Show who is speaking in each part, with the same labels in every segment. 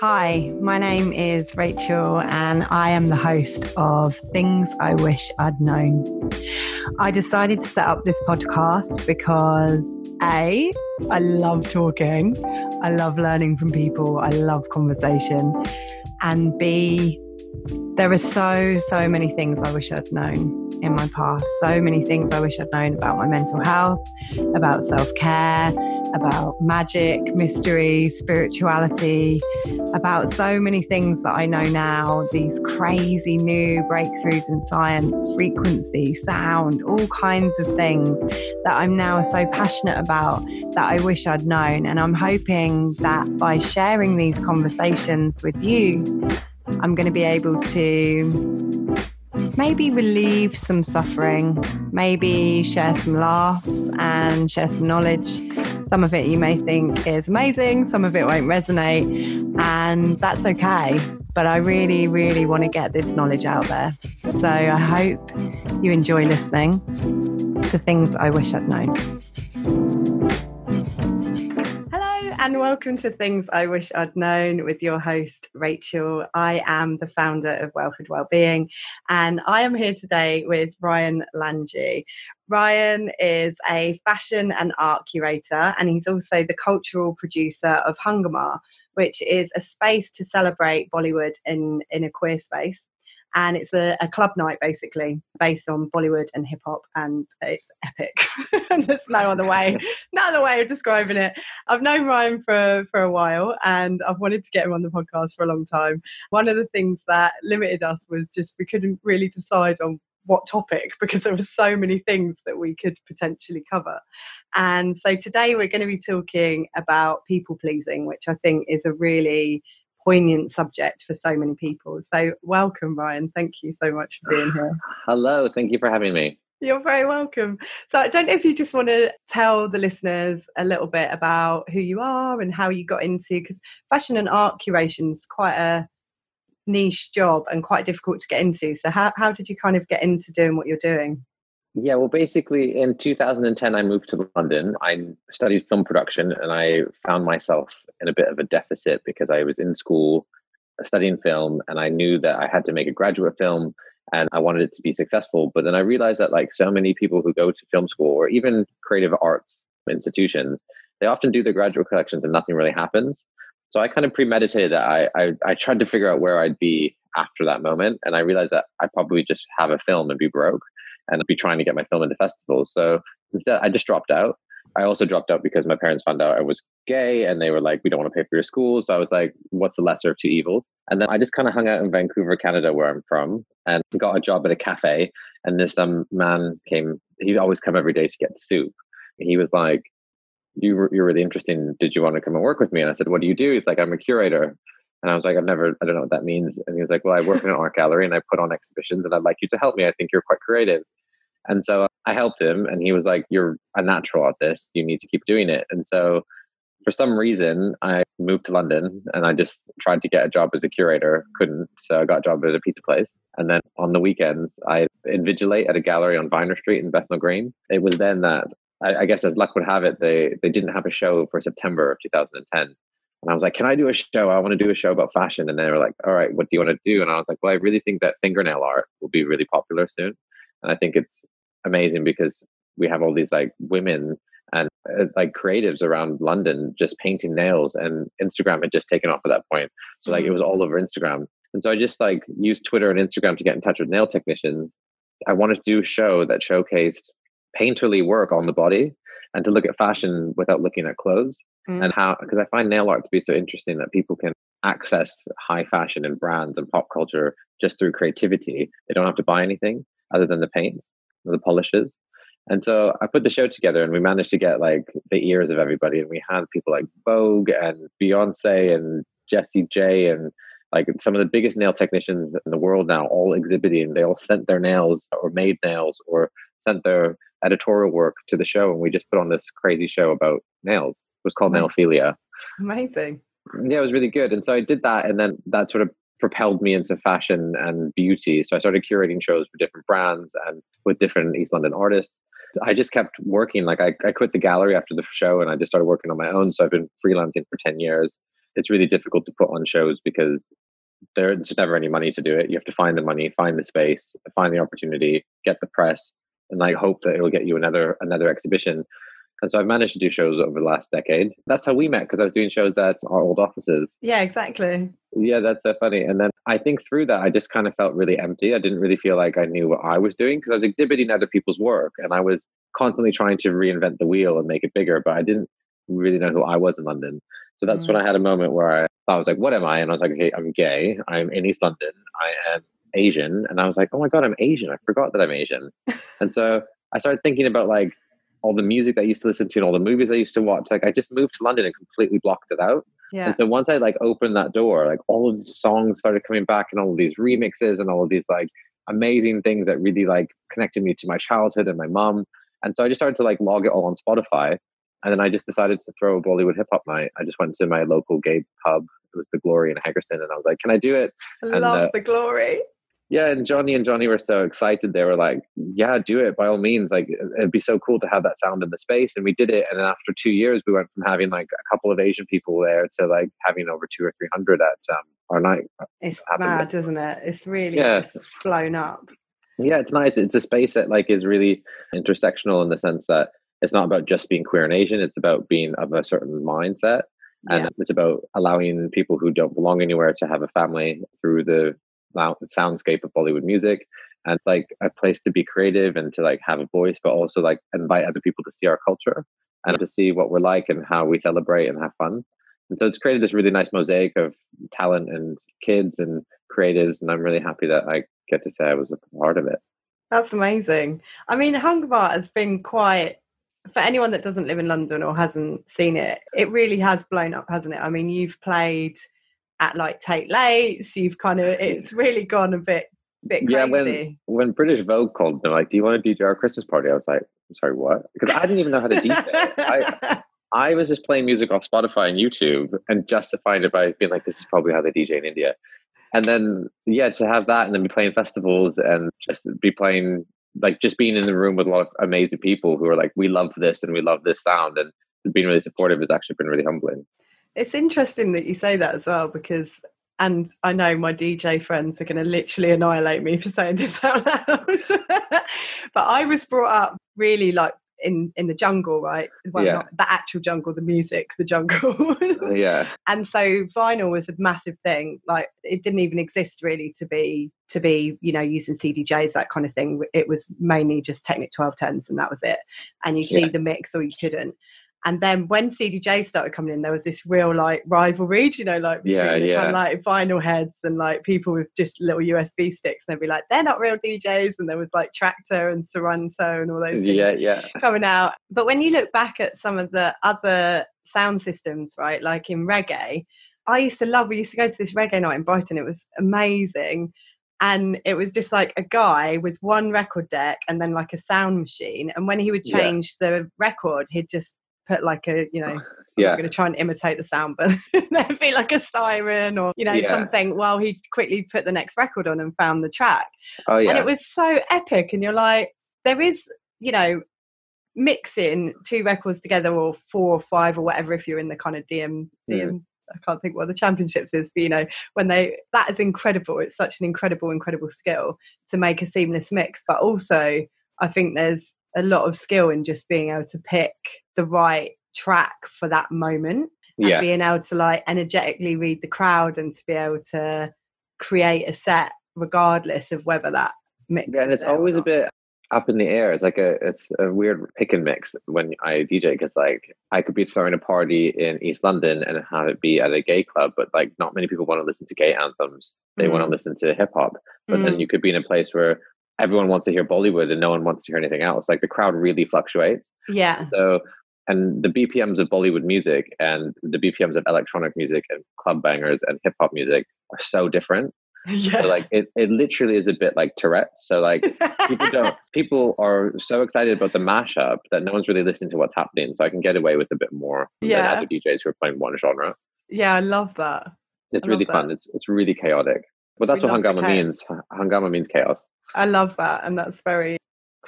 Speaker 1: Hi, my name is Rachel, and I am the host of Things I Wish I'd Known. I decided to set up this podcast because A, I love talking, I love learning from people, I love conversation, and B, there are so, so many things I wish I'd known in my past, so many things I wish I'd known about my mental health, about self care about magic, mystery, spirituality, about so many things that I know now, these crazy new breakthroughs in science, frequency, sound, all kinds of things that I'm now so passionate about that I wish I'd known. And I'm hoping that by sharing these conversations with you, I'm going to be able to maybe relieve some suffering, maybe share some laughs and share some knowledge some of it you may think is amazing, some of it won't resonate, and that's okay. But I really, really want to get this knowledge out there. So I hope you enjoy listening to things I wish I'd known and welcome to Things I Wish I'd Known with your host, Rachel. I am the founder of Wellford Wellbeing, and I am here today with Ryan Lange. Ryan is a fashion and art curator, and he's also the cultural producer of Hungama, which is a space to celebrate Bollywood in, in a queer space and it's a, a, club night basically based on Bollywood and hip hop, and it's epic. There's no other way, no other way of describing it. I've known Ryan for for a while, and I've wanted to get him on the podcast for a long time. One of the things that limited us was just we couldn't really decide on what topic because there were so many things that we could potentially cover. And so today we're going to be talking about people pleasing, which I think is a really poignant subject for so many people. So, welcome, Ryan. Thank you so much for being here.
Speaker 2: Hello. Thank you for having me.
Speaker 1: You're very welcome. So, I don't know if you just want to tell the listeners a little bit about who you are and how you got into because fashion and art curation is quite a niche job and quite difficult to get into. So, how, how did you kind of get into doing what you're doing?
Speaker 2: Yeah, well, basically, in 2010, I moved to London. I studied film production and I found myself in a bit of a deficit because I was in school uh, studying film and I knew that I had to make a graduate film and I wanted it to be successful. But then I realized that, like so many people who go to film school or even creative arts institutions, they often do their graduate collections and nothing really happens. So I kind of premeditated that. I, I, I tried to figure out where I'd be after that moment. And I realized that I probably just have a film and be broke and be trying to get my film into festivals. So I just dropped out. I also dropped out because my parents found out I was gay and they were like, we don't want to pay for your school. So I was like, what's the lesser of two evils? And then I just kind of hung out in Vancouver, Canada, where I'm from, and got a job at a cafe. And this um, man came, he'd always come every day to get soup. He was like, you you're really interesting. Did you want to come and work with me? And I said, what do you do? He's like, I'm a curator. And I was like, I've never, I don't know what that means. And he was like, Well, I work in an art gallery and I put on exhibitions and I'd like you to help me. I think you're quite creative. And so I helped him and he was like, You're a natural at this. You need to keep doing it. And so for some reason, I moved to London and I just tried to get a job as a curator, couldn't. So I got a job at a pizza place. And then on the weekends, I invigilate at a gallery on Vyner Street in Bethnal Green. It was then that I, I guess as luck would have it, they, they didn't have a show for September of 2010. And I was like, can I do a show? I want to do a show about fashion. And they were like, all right, what do you want to do? And I was like, well, I really think that fingernail art will be really popular soon. And I think it's amazing because we have all these like women and uh, like creatives around London just painting nails and Instagram had just taken off at that point. So like it was all over Instagram. And so I just like used Twitter and Instagram to get in touch with nail technicians. I wanted to do a show that showcased painterly work on the body and to look at fashion without looking at clothes mm. and how because I find nail art to be so interesting that people can access high fashion and brands and pop culture just through creativity. They don't have to buy anything other than the paints or the polishes. And so I put the show together and we managed to get like the ears of everybody. And we had people like Vogue and Beyonce and Jessie J and like some of the biggest nail technicians in the world now all exhibiting. They all sent their nails or made nails or sent their editorial work to the show. And we just put on this crazy show about nails was called Nailophilia.
Speaker 1: Amazing.
Speaker 2: Yeah, it was really good. And so I did that, and then that sort of propelled me into fashion and beauty. So I started curating shows for different brands and with different East London artists. I just kept working. Like I, I quit the gallery after the show and I just started working on my own. So I've been freelancing for 10 years. it's really difficult to put on shows because there's never any money to do it. You have to find the money, find the space, find the opportunity, get the press, and like hope that it'll get you another another exhibition. And so I've managed to do shows over the last decade. That's how we met because I was doing shows at our old offices.
Speaker 1: Yeah, exactly.
Speaker 2: Yeah, that's so funny. And then I think through that, I just kind of felt really empty. I didn't really feel like I knew what I was doing because I was exhibiting other people's work and I was constantly trying to reinvent the wheel and make it bigger, but I didn't really know who I was in London. So that's mm. when I had a moment where I, thought, I was like, what am I? And I was like, okay, I'm gay. I'm in East London. I am Asian. And I was like, oh my God, I'm Asian. I forgot that I'm Asian. and so I started thinking about like all the music I used to listen to and all the movies I used to watch. Like I just moved to London and completely blocked it out. Yeah. And so once I like opened that door, like all of the songs started coming back and all of these remixes and all of these like amazing things that really like connected me to my childhood and my mom. And so I just started to like log it all on Spotify. And then I just decided to throw a Bollywood hip hop night. I just went to my local gay pub. It was the Glory in Haggerston, and I was like, "Can I do it?"
Speaker 1: I love uh, the Glory.
Speaker 2: Yeah, and Johnny and Johnny were so excited. They were like, "Yeah, do it by all means. Like, it'd be so cool to have that sound in the space." And we did it. And then after two years, we went from having like a couple of Asian people there to like having over two or three hundred at um, our night.
Speaker 1: It's mad, isn't it? It's really yeah. just blown up.
Speaker 2: Yeah, it's nice. It's a space that like is really intersectional in the sense that it's not about just being queer and Asian. It's about being of a certain mindset. And yeah. it's about allowing people who don't belong anywhere to have a family through the soundscape of Bollywood music. And it's like a place to be creative and to like have a voice, but also like invite other people to see our culture and to see what we're like and how we celebrate and have fun. And so it's created this really nice mosaic of talent and kids and creatives. And I'm really happy that I get to say I was a part of it.
Speaker 1: That's amazing. I mean, Hungama has been quite for anyone that doesn't live in London or hasn't seen it, it really has blown up, hasn't it? I mean, you've played at like Tate Lates, you've kind of it's really gone a bit bit crazy.
Speaker 2: Yeah, when when British Vogue called me, like, "Do you want to DJ our Christmas party?" I was like, "I'm sorry, what?" Because I didn't even know how to DJ. I, I was just playing music off Spotify and YouTube and justifying it by being like, "This is probably how they DJ in India." And then, yeah, to have that and then be playing festivals and just be playing like just being in the room with a lot of amazing people who are like, we love this and we love this sound, and being really supportive has actually been really humbling.
Speaker 1: It's interesting that you say that as well because and I know my DJ friends are going to literally annihilate me for saying this out loud. but I was brought up really like in in the jungle, right? Well, yeah. not the actual jungle, the music, the jungle.
Speaker 2: Uh, yeah.
Speaker 1: And so vinyl was a massive thing. Like it didn't even exist really to be to be, you know, using CDJs, that kind of thing. It was mainly just Technics 1210s and that was it. And you could yeah. either mix or you couldn't. And then when CDJ started coming in, there was this real like rivalry, you know, like between yeah, yeah. kind of like vinyl heads and like people with just little USB sticks. And they'd be like, they're not real DJs. And there was like Traktor and Serato and all those
Speaker 2: yeah, yeah.
Speaker 1: coming out. But when you look back at some of the other sound systems, right, like in reggae, I used to love, we used to go to this reggae night in Brighton. It was amazing and it was just like a guy with one record deck and then like a sound machine and when he would change yeah. the record he'd just put like a you know yeah. I'm going to try and imitate the sound, but there'd be like a siren or you know yeah. something. While he quickly put the next record on and found the track.
Speaker 2: Oh yeah,
Speaker 1: and it was so epic. And you're like, there is you know mixing two records together or four or five or whatever if you're in the kind of DM DM. Mm. I can't think what the championships is, but you know, when they that is incredible. It's such an incredible, incredible skill to make a seamless mix. But also, I think there's a lot of skill in just being able to pick the right track for that moment and yeah. being able to like energetically read the crowd and to be able to create a set regardless of whether that mix
Speaker 2: yeah and it's always a bit up in the air it's like a it's a weird pick and mix when i dj because like i could be throwing a party in east london and have it be at a gay club but like not many people want to listen to gay anthems they mm. want to listen to hip-hop but mm. then you could be in a place where everyone wants to hear Bollywood and no one wants to hear anything else. Like the crowd really fluctuates.
Speaker 1: Yeah.
Speaker 2: So, and the BPMs of Bollywood music and the BPMs of electronic music and club bangers and hip hop music are so different.
Speaker 1: Yeah.
Speaker 2: So like it, it literally is a bit like Tourette's. So like people don't people are so excited about the mashup that no one's really listening to what's happening. So I can get away with a bit more yeah. than other DJs who are playing one genre.
Speaker 1: Yeah, I love that.
Speaker 2: It's really fun. It's it's really chaotic. But that's we what Hungama means. Hungama means chaos.
Speaker 1: I love that, and that's very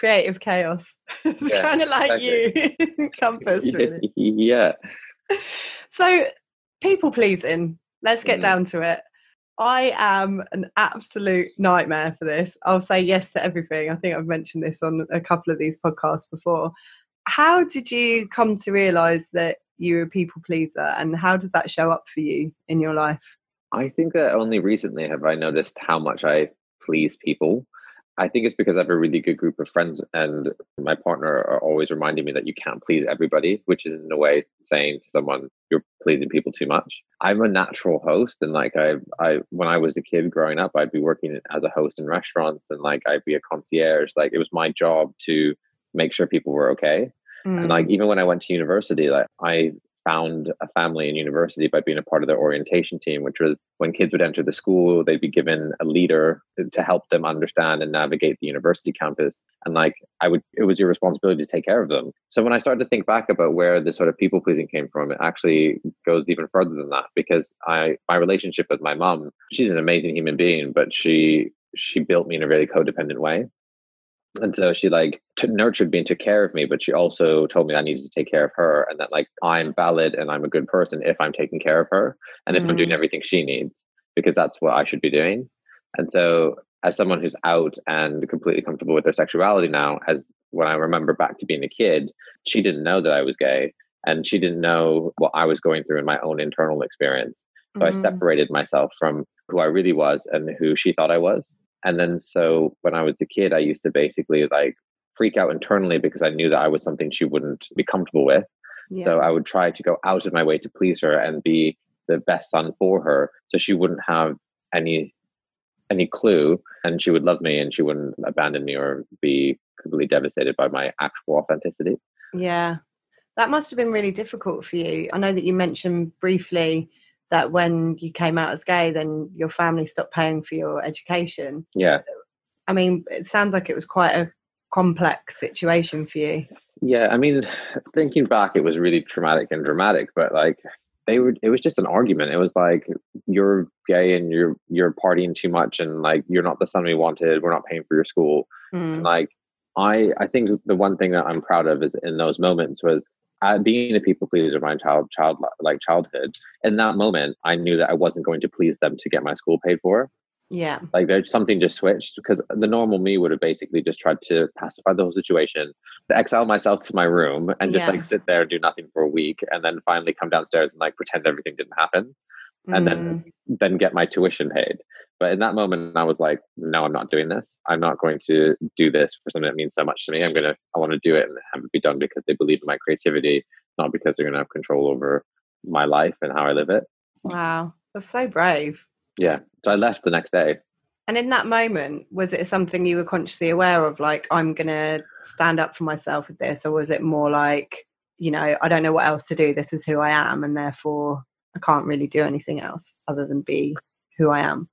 Speaker 1: creative chaos. it's yeah, kind of like exactly. you, Compass, really.
Speaker 2: yeah.
Speaker 1: So people pleasing. Let's get mm. down to it. I am an absolute nightmare for this. I'll say yes to everything. I think I've mentioned this on a couple of these podcasts before. How did you come to realize that you're a people pleaser and how does that show up for you in your life?
Speaker 2: I think that only recently have I noticed how much I please people. I think it's because I have a really good group of friends, and my partner are always reminding me that you can't please everybody, which is in a way saying to someone you're pleasing people too much. I'm a natural host, and like I, I when I was a kid growing up, I'd be working as a host in restaurants, and like I'd be a concierge. Like it was my job to make sure people were okay. Mm. And like even when I went to university, like I found a family in university by being a part of their orientation team, which was when kids would enter the school, they'd be given a leader to help them understand and navigate the university campus. And like I would, it was your responsibility to take care of them. So when I started to think back about where the sort of people pleasing came from, it actually goes even further than that because I, my relationship with my mom, she's an amazing human being, but she, she built me in a very codependent way and so she like t- nurtured me and took care of me but she also told me i needed to take care of her and that like i'm valid and i'm a good person if i'm taking care of her and mm-hmm. if i'm doing mm. everything she needs because that's what i should be doing and so as someone who's out and completely comfortable with their sexuality now as when i remember back to being a kid she didn't know that i was gay and she didn't know what i was going through in my own internal experience so mm-hmm. i separated myself from who i really was and who she thought i was and then so when I was a kid, I used to basically like freak out internally because I knew that I was something she wouldn't be comfortable with. Yeah. So I would try to go out of my way to please her and be the best son for her so she wouldn't have any any clue and she would love me and she wouldn't abandon me or be completely devastated by my actual authenticity.
Speaker 1: Yeah. That must have been really difficult for you. I know that you mentioned briefly that when you came out as gay, then your family stopped paying for your education.
Speaker 2: Yeah.
Speaker 1: I mean, it sounds like it was quite a complex situation for you.
Speaker 2: Yeah, I mean, thinking back, it was really traumatic and dramatic, but like they were, it was just an argument. It was like you're gay and you're you're partying too much, and like you're not the son we wanted. We're not paying for your school. Mm. And like I, I think the one thing that I'm proud of is in those moments was uh, being a people pleaser my child child like childhood in that moment i knew that i wasn't going to please them to get my school paid for.
Speaker 1: Yeah.
Speaker 2: Like there's something just switched because the normal me would have basically just tried to pacify the whole situation to exile myself to my room and just yeah. like sit there and do nothing for a week and then finally come downstairs and like pretend everything didn't happen and mm. then then get my tuition paid but in that moment, I was like, no, I'm not doing this. I'm not going to do this for something that means so much to me. I'm going to, I want to do it and have it be done because they believe in my creativity, not because they're going to have control over my life and how I live it.
Speaker 1: Wow. That's so brave.
Speaker 2: Yeah. So I left the next day.
Speaker 1: And in that moment, was it something you were consciously aware of? Like, I'm going to stand up for myself with this? Or was it more like, you know, I don't know what else to do. This is who I am. And therefore, I can't really do anything else other than be who I am?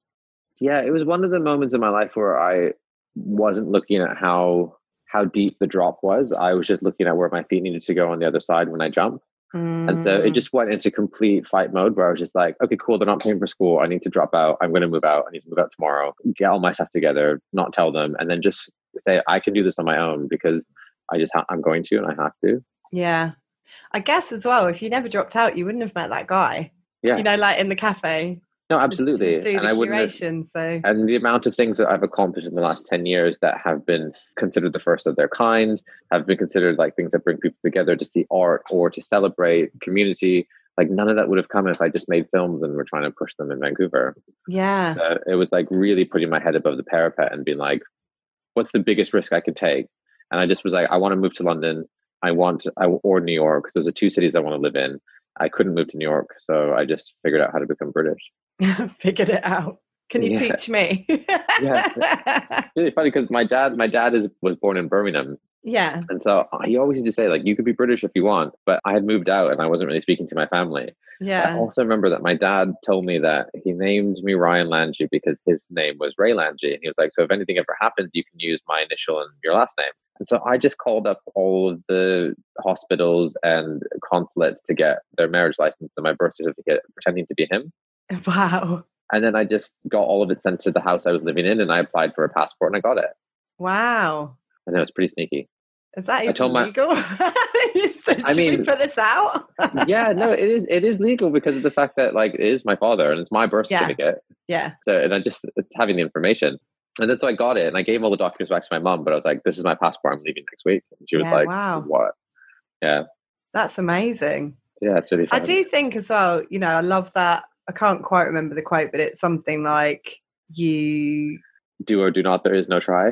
Speaker 2: yeah, it was one of the moments in my life where I wasn't looking at how how deep the drop was. I was just looking at where my feet needed to go on the other side when I jump. Mm. And so it mm. just went into complete fight mode where I was just like, okay, cool, they're not paying for school. I need to drop out. I'm going to move out. I need to move out tomorrow, get all my stuff together, not tell them, and then just say, I can do this on my own because I just, ha- I'm going to and I have to.
Speaker 1: Yeah. I guess as well, if you never dropped out, you wouldn't have met that guy. Yeah. You know, like in the cafe.
Speaker 2: No, absolutely.
Speaker 1: and I wouldn't. so.
Speaker 2: And the amount of things that I've accomplished in the last 10 years that have been considered the first of their kind, have been considered like things that bring people together to see art or to celebrate community. Like none of that would have come if I just made films and we're trying to push them in Vancouver.
Speaker 1: Yeah.
Speaker 2: Uh, it was like really putting my head above the parapet and being like, what's the biggest risk I could take? And I just was like, I want to move to London. I want, I, or New York. Those are two cities I want to live in. I couldn't move to New York. So I just figured out how to become British.
Speaker 1: figured it out. Can you yeah. teach me?
Speaker 2: yeah, it's really funny because my dad, my dad is was born in Birmingham.
Speaker 1: Yeah,
Speaker 2: and so uh, he always used to say like, "You could be British if you want," but I had moved out and I wasn't really speaking to my family.
Speaker 1: Yeah.
Speaker 2: I also remember that my dad told me that he named me Ryan Lange because his name was Ray Lange, and he was like, "So if anything ever happens, you can use my initial and your last name." And so I just called up all of the hospitals and consulates to get their marriage license and my birth certificate, pretending to be him.
Speaker 1: Wow.
Speaker 2: And then I just got all of it sent to the house I was living in and I applied for a passport and I got it.
Speaker 1: Wow.
Speaker 2: And it was pretty sneaky.
Speaker 1: Is that I told legal? My, so I mean, put this out.
Speaker 2: yeah, no, it is. It is legal because of the fact that like it is my father and it's my birth
Speaker 1: Yeah.
Speaker 2: certificate.
Speaker 1: Yeah.
Speaker 2: So, and I just it's having the information, and that's why I got it, and I gave all the documents back to my mom. But I was like, "This is my passport. I'm leaving next week." And she was
Speaker 1: Yeah,
Speaker 2: like,
Speaker 1: wow.
Speaker 2: "What?" Yeah,
Speaker 1: That's amazing.
Speaker 2: yeah, it's really.
Speaker 1: I do think as well, you know, I love that. I can't quite remember the quote, but it's something like you
Speaker 2: do or do not. There is no try.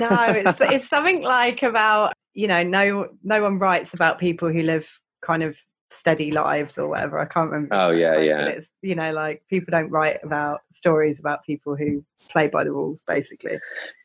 Speaker 1: no, it's it's something like about, you know, no no one writes about people who live kind of steady lives or whatever. I can't remember.
Speaker 2: Oh, yeah, yeah.
Speaker 1: It's you know, like people don't write about stories about people who play by the rules, basically.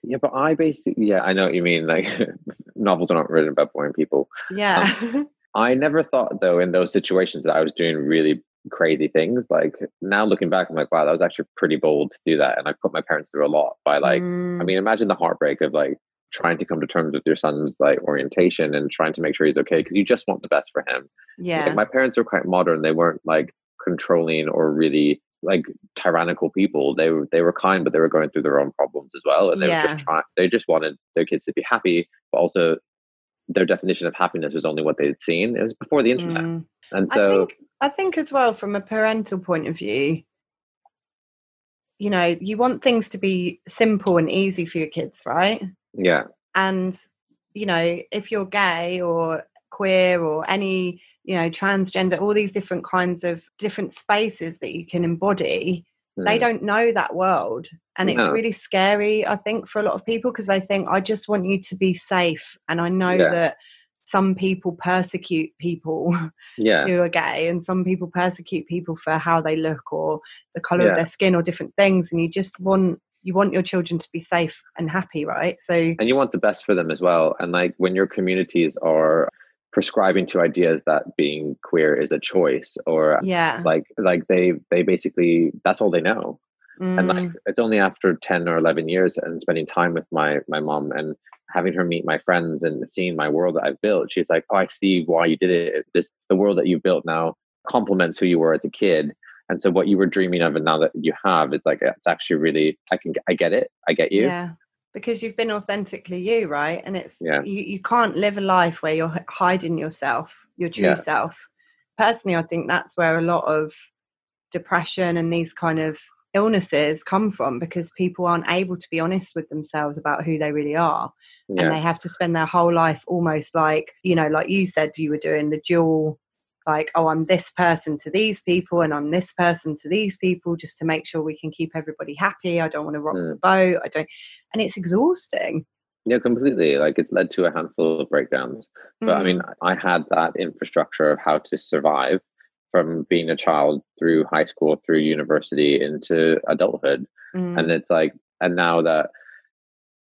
Speaker 2: Yeah, but I basically, yeah, I know what you mean. Like novels are not written about boring people.
Speaker 1: Yeah.
Speaker 2: I never thought though in those situations that I was doing really crazy things. Like now looking back, I'm like, wow, that was actually pretty bold to do that, and I put my parents through a lot by like. I
Speaker 1: Mm,
Speaker 2: mean, imagine the heartbreak of like trying to come to terms with your son's like orientation and trying to make sure he's okay because you just want the best for him.
Speaker 1: yeah.
Speaker 2: Like, my parents were quite modern; they weren't like controlling or really like tyrannical people. They were they were kind, but they were going through their own problems as well, and they were just trying. They just wanted their kids to be happy, but also their definition of happiness was only what they'd seen. It was before the internet,
Speaker 1: Mm.
Speaker 2: and
Speaker 1: I
Speaker 2: so
Speaker 1: think I think as well from a parental point of view, you know, you want things to be simple and easy for your kids, right?
Speaker 2: Yeah,
Speaker 1: And you know, if you're gay or queer or any, you know, transgender, all these different kinds of different spaces that you can embody, they
Speaker 2: Mm.
Speaker 1: don't know that world. And it's really scary, I think, for a lot of people because they think, I just want you to be safe. And I know
Speaker 2: Yeah.
Speaker 1: that some people persecute people
Speaker 2: yeah,
Speaker 1: who are gay and some people persecute people for how they look or the color
Speaker 2: Yeah.
Speaker 1: of their skin or different things and you just want you want your children to be safe and happy right? So
Speaker 2: and you want the best for them as well. And like when your communities are prescribing to ideas that being queer is a choice or
Speaker 1: yeah.
Speaker 2: like like they they basically that's all they know. And like
Speaker 1: Mm,
Speaker 2: it's only after 10 or 11 years and spending time with my my mom and having her meet my friends and seeing my world that i've built she's like oh i see why you did it. This the world that you've built now complements who you were as a kid and so what you were dreaming of and now that you have it's like it's actually really i can i get it. I get you.
Speaker 1: Yeah because you've been authentically you right? And it's
Speaker 2: Yeah.
Speaker 1: you, you can't live a life where you're hiding yourself your true
Speaker 2: Yeah.
Speaker 1: self. Personally i think that's where a lot of depression and these kind of illnesses come from because people aren't able to be honest with themselves about who they really are. And they have to spend their whole life almost like you know like you said you were doing the dual like oh i'm this person to these people and i'm this person to these people just to make sure we can keep everybody happy. I don't want to rock the boat. I don't and it's exhausting.
Speaker 2: Yeah completely. Like it's led to a handful of breakdowns. But i mean
Speaker 1: Mm,
Speaker 2: i had that infrastructure of how to survive from being a child through high school through university into adulthood.
Speaker 1: Mm,
Speaker 2: and it's like and now that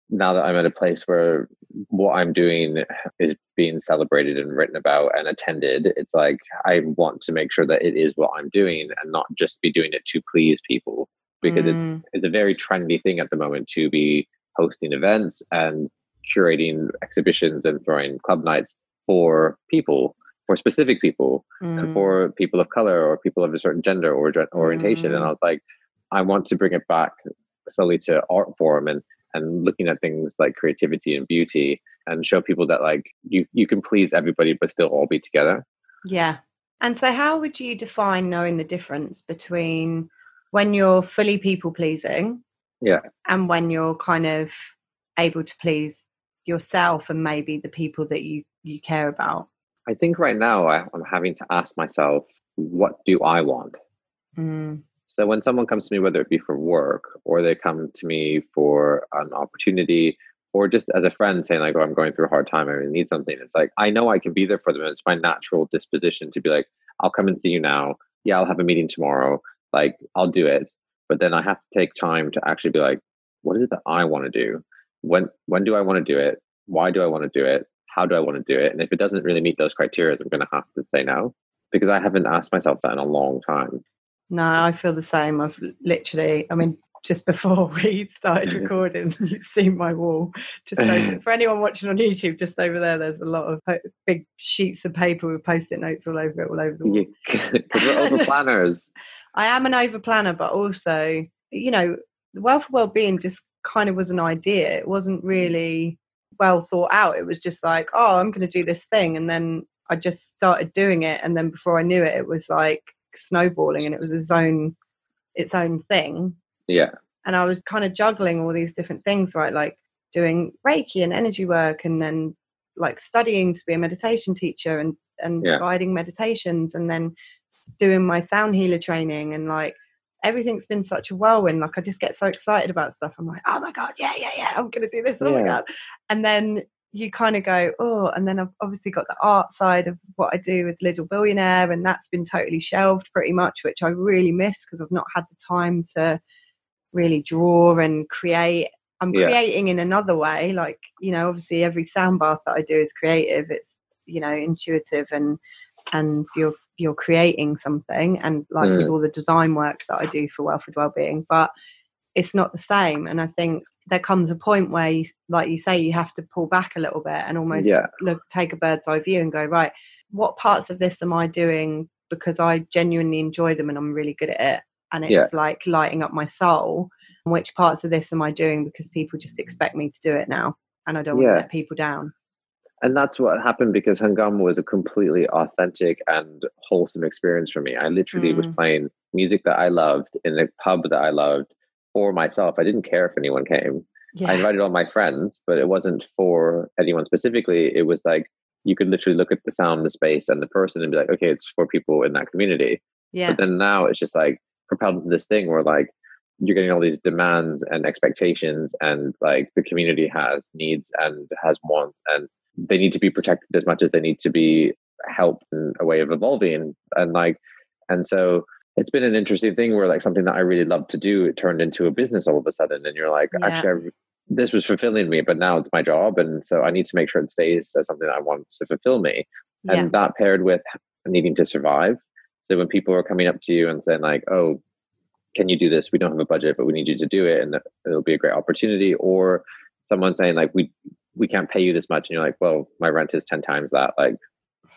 Speaker 2: now that i'm at a place where what i'm doing is being celebrated and written about and attended it's like i want to make sure that it is what i'm doing and not just be doing it to please people because
Speaker 1: Mm.
Speaker 2: it's it's a very trendy thing at the moment to be hosting events and curating exhibitions and throwing club nights for people for specific people
Speaker 1: mm,
Speaker 2: and for people of color or people of a certain gender or orientation. And
Speaker 1: Mm.
Speaker 2: I was like, I want to bring it back slowly to art form and and looking at things like creativity and beauty and show people that like you you can please everybody but still all be together.
Speaker 1: yeah and so how would you define knowing the difference between when you're fully people pleasing
Speaker 2: Yeah.
Speaker 1: and when you're kind of able to please yourself and maybe the people that you you care about
Speaker 2: I think right now I, I'm having to ask myself, what do I want?
Speaker 1: mm,
Speaker 2: So when someone comes to me, whether it be for work or they come to me for an opportunity or just as a friend saying like, oh, I'm going through a hard time, I really need something. It's like, I know I can be there for them. It's my natural disposition to be like, I'll come and see you now. Yeah, I'll have a meeting tomorrow. Like, I'll do it. But then I have to take time to actually be like, what is it that I want to do? When when do I want to do it? Why do I want to do it? How do I want to do it? And if it doesn't really meet those criteria, I'm going to have to say no because I haven't asked myself that in a long time.
Speaker 1: No i feel the same i've literally i mean just before we started mm-hmm. recording you've seen my wall just over, mm-hmm. for anyone watching on youtube just over there there's a lot of po- big sheets of paper with post-it notes all over it all over the wall
Speaker 2: Because we're over planners.
Speaker 1: I am an over planner, but also, you know, the wealth well-being just kind of was an idea. It wasn't mm-hmm. really well thought out. It was just like, oh, I'm going to do this thing, and then I just started doing it, and then before I knew it, it was like snowballing, and it was its own its own thing.
Speaker 2: Yeah.
Speaker 1: And I was kind of juggling all these different things, right? Like doing Reiki and energy work, and then like studying to be a meditation teacher and and
Speaker 2: Yeah.
Speaker 1: guiding meditations, and then doing my sound healer training, and like everything's been such a whirlwind. Like I just get so excited about stuff. I'm like, oh my god, yeah, yeah, yeah, I'm gonna do this. Oh my god, and then you kind of go, oh, and then I've obviously got the art side of what I do with Little Billionaire, and that's been totally shelved pretty much, which I really miss because I've not had the time to really draw and create. I'm
Speaker 2: Yeah.
Speaker 1: creating in another way, like you know, obviously every sound bath that I do is creative. It's you know intuitive and and you're you're creating something, and like with
Speaker 2: Mm.
Speaker 1: all the design work that I do for Welford Wellbeing, but it's not the same. And I think there comes a point where, you, like you say, you have to pull back a little bit and almost
Speaker 2: Yeah.
Speaker 1: look take a bird's eye view and go right. What parts of this am I doing because I genuinely enjoy them and I'm really good at it, and it's
Speaker 2: Yeah.
Speaker 1: like lighting up my soul. And which parts of this am I doing because people just expect me to do it now, and I don't want
Speaker 2: Yeah.
Speaker 1: to let people down.
Speaker 2: and that's what happened because Hungama was a completely authentic and wholesome experience for me. I literally was
Speaker 1: Mm.
Speaker 2: playing music that I loved in a pub that I loved for myself. I didn't care if anyone came.
Speaker 1: Yeah,
Speaker 2: I invited all my friends, but it wasn't for anyone specifically. It was like you could literally look at the sound, the space, and the person and be like, okay, it's for people in that community.
Speaker 1: yeah,
Speaker 2: But then now it's just like propelled into this thing where like you're getting all these demands and expectations, and like the community has needs and has wants, and they need to be protected as much as they need to be helped in a way of evolving. And like, and so it's been an interesting thing where like something that I really love to do, it turned into a business all of a sudden. And you're like,
Speaker 1: Yeah.
Speaker 2: actually, I, this was fulfilling me, but now it's my job. And so I need to make sure it stays as something that I want to fulfill me
Speaker 1: yeah,
Speaker 2: and that paired with needing to survive so when people are coming up to you and saying like oh can you do this we don't have a budget but we need you to do it and it'll be a great opportunity or someone saying like we we can't pay you this much and you're like well my rent is 10 times that like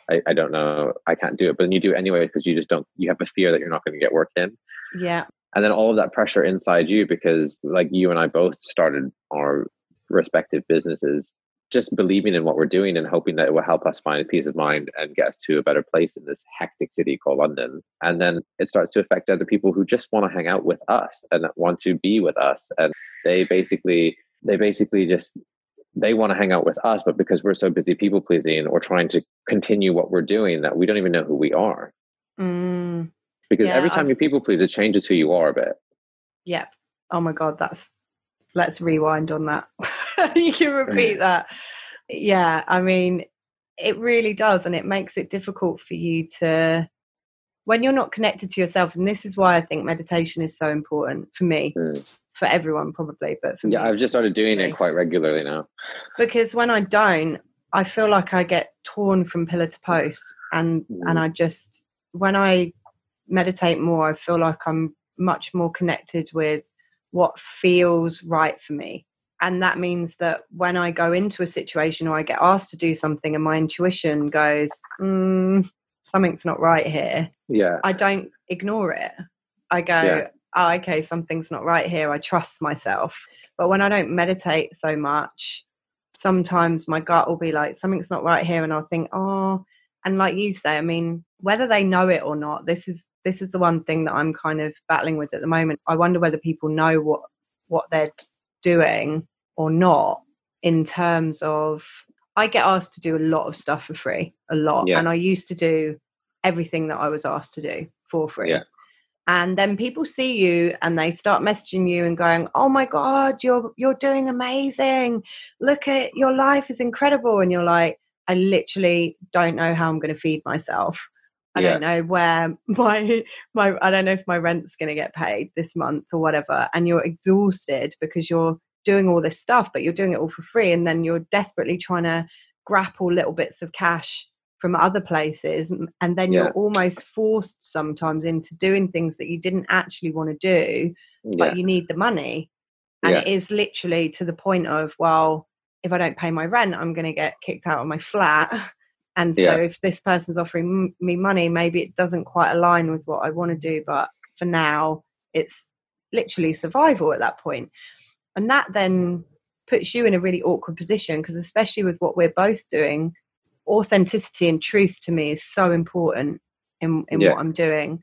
Speaker 2: i, I don't know. I can't do it. But then you do it anyway because you just don't you have a fear that you're not going to get work in.
Speaker 1: Yeah,
Speaker 2: and then all of that pressure inside you because like you and i both started our respective businesses just believing in what we're doing and hoping that it will help us find peace of mind and get us to a better place in this hectic city called london. And then it starts to affect other people who just want to hang out with us and want to be with us. And they basically they basically just they want to hang out with us but because we're so busy people pleasing or trying to continue what we're doing that we don't even know who we are
Speaker 1: mm,
Speaker 2: because
Speaker 1: Yeah,
Speaker 2: every time
Speaker 1: I've-
Speaker 2: you people please it changes who you are a bit
Speaker 1: yeah. Oh my god, that's let's rewind on that. you can repeat that. Yeah, I mean, it really does, and it makes it difficult for you to when you're not connected to yourself. And this is why I think meditation is so important for me,
Speaker 2: Mm.
Speaker 1: For everyone probably, but for
Speaker 2: Yeah,
Speaker 1: me,
Speaker 2: I've just started doing it quite regularly now.
Speaker 1: because when I don't, I feel like I get torn from pillar to post, and
Speaker 2: Mm.
Speaker 1: and I just when I meditate more, I feel like I'm much more connected with what feels right for me. And that means that when I go into a situation or I get asked to do something and my intuition goes, mm, something's not right here,
Speaker 2: Yeah,
Speaker 1: I don't ignore it. I go,
Speaker 2: Yeah.
Speaker 1: Oh, okay, something's not right here. I trust myself. But when I don't meditate so much, sometimes my gut will be like, something's not right here. And I'll think, oh, and like you say, I mean, whether they know it or not, this is this is the one thing that I'm kind of battling with at the moment. I wonder whether people know what what they're doing or not in terms of I get asked to do a lot of stuff for free, a lot.
Speaker 2: Yeah.
Speaker 1: And I used to do everything that I was asked to do for free.
Speaker 2: Yeah.
Speaker 1: And then people see you and they start messaging you and going, "Oh my god, you're you're doing amazing. Look at your life is incredible." And you're like, "I literally don't know how I'm going to feed myself. I
Speaker 2: Yeah.
Speaker 1: don't know where my my I don't know if my rent's going to get paid this month or whatever." And you're exhausted because you're doing all this stuff, but you're doing it all for free, and then you're desperately trying to grapple little bits of cash from other places and then
Speaker 2: Yeah.
Speaker 1: you're almost forced sometimes into doing things that you didn't actually want to do
Speaker 2: yeah,
Speaker 1: but you need the money. And
Speaker 2: Yeah.
Speaker 1: it is literally to the point of well if i don't pay my rent i'm going to get kicked out of my flat. And so if this person's offering m- me money maybe it doesn't quite align with what i want to do but for now it's literally survival at that point. And that then puts you in a really awkward position because especially with what we're both doing authenticity and truth to me is so important in, in
Speaker 2: Yeah.
Speaker 1: what I'm doing.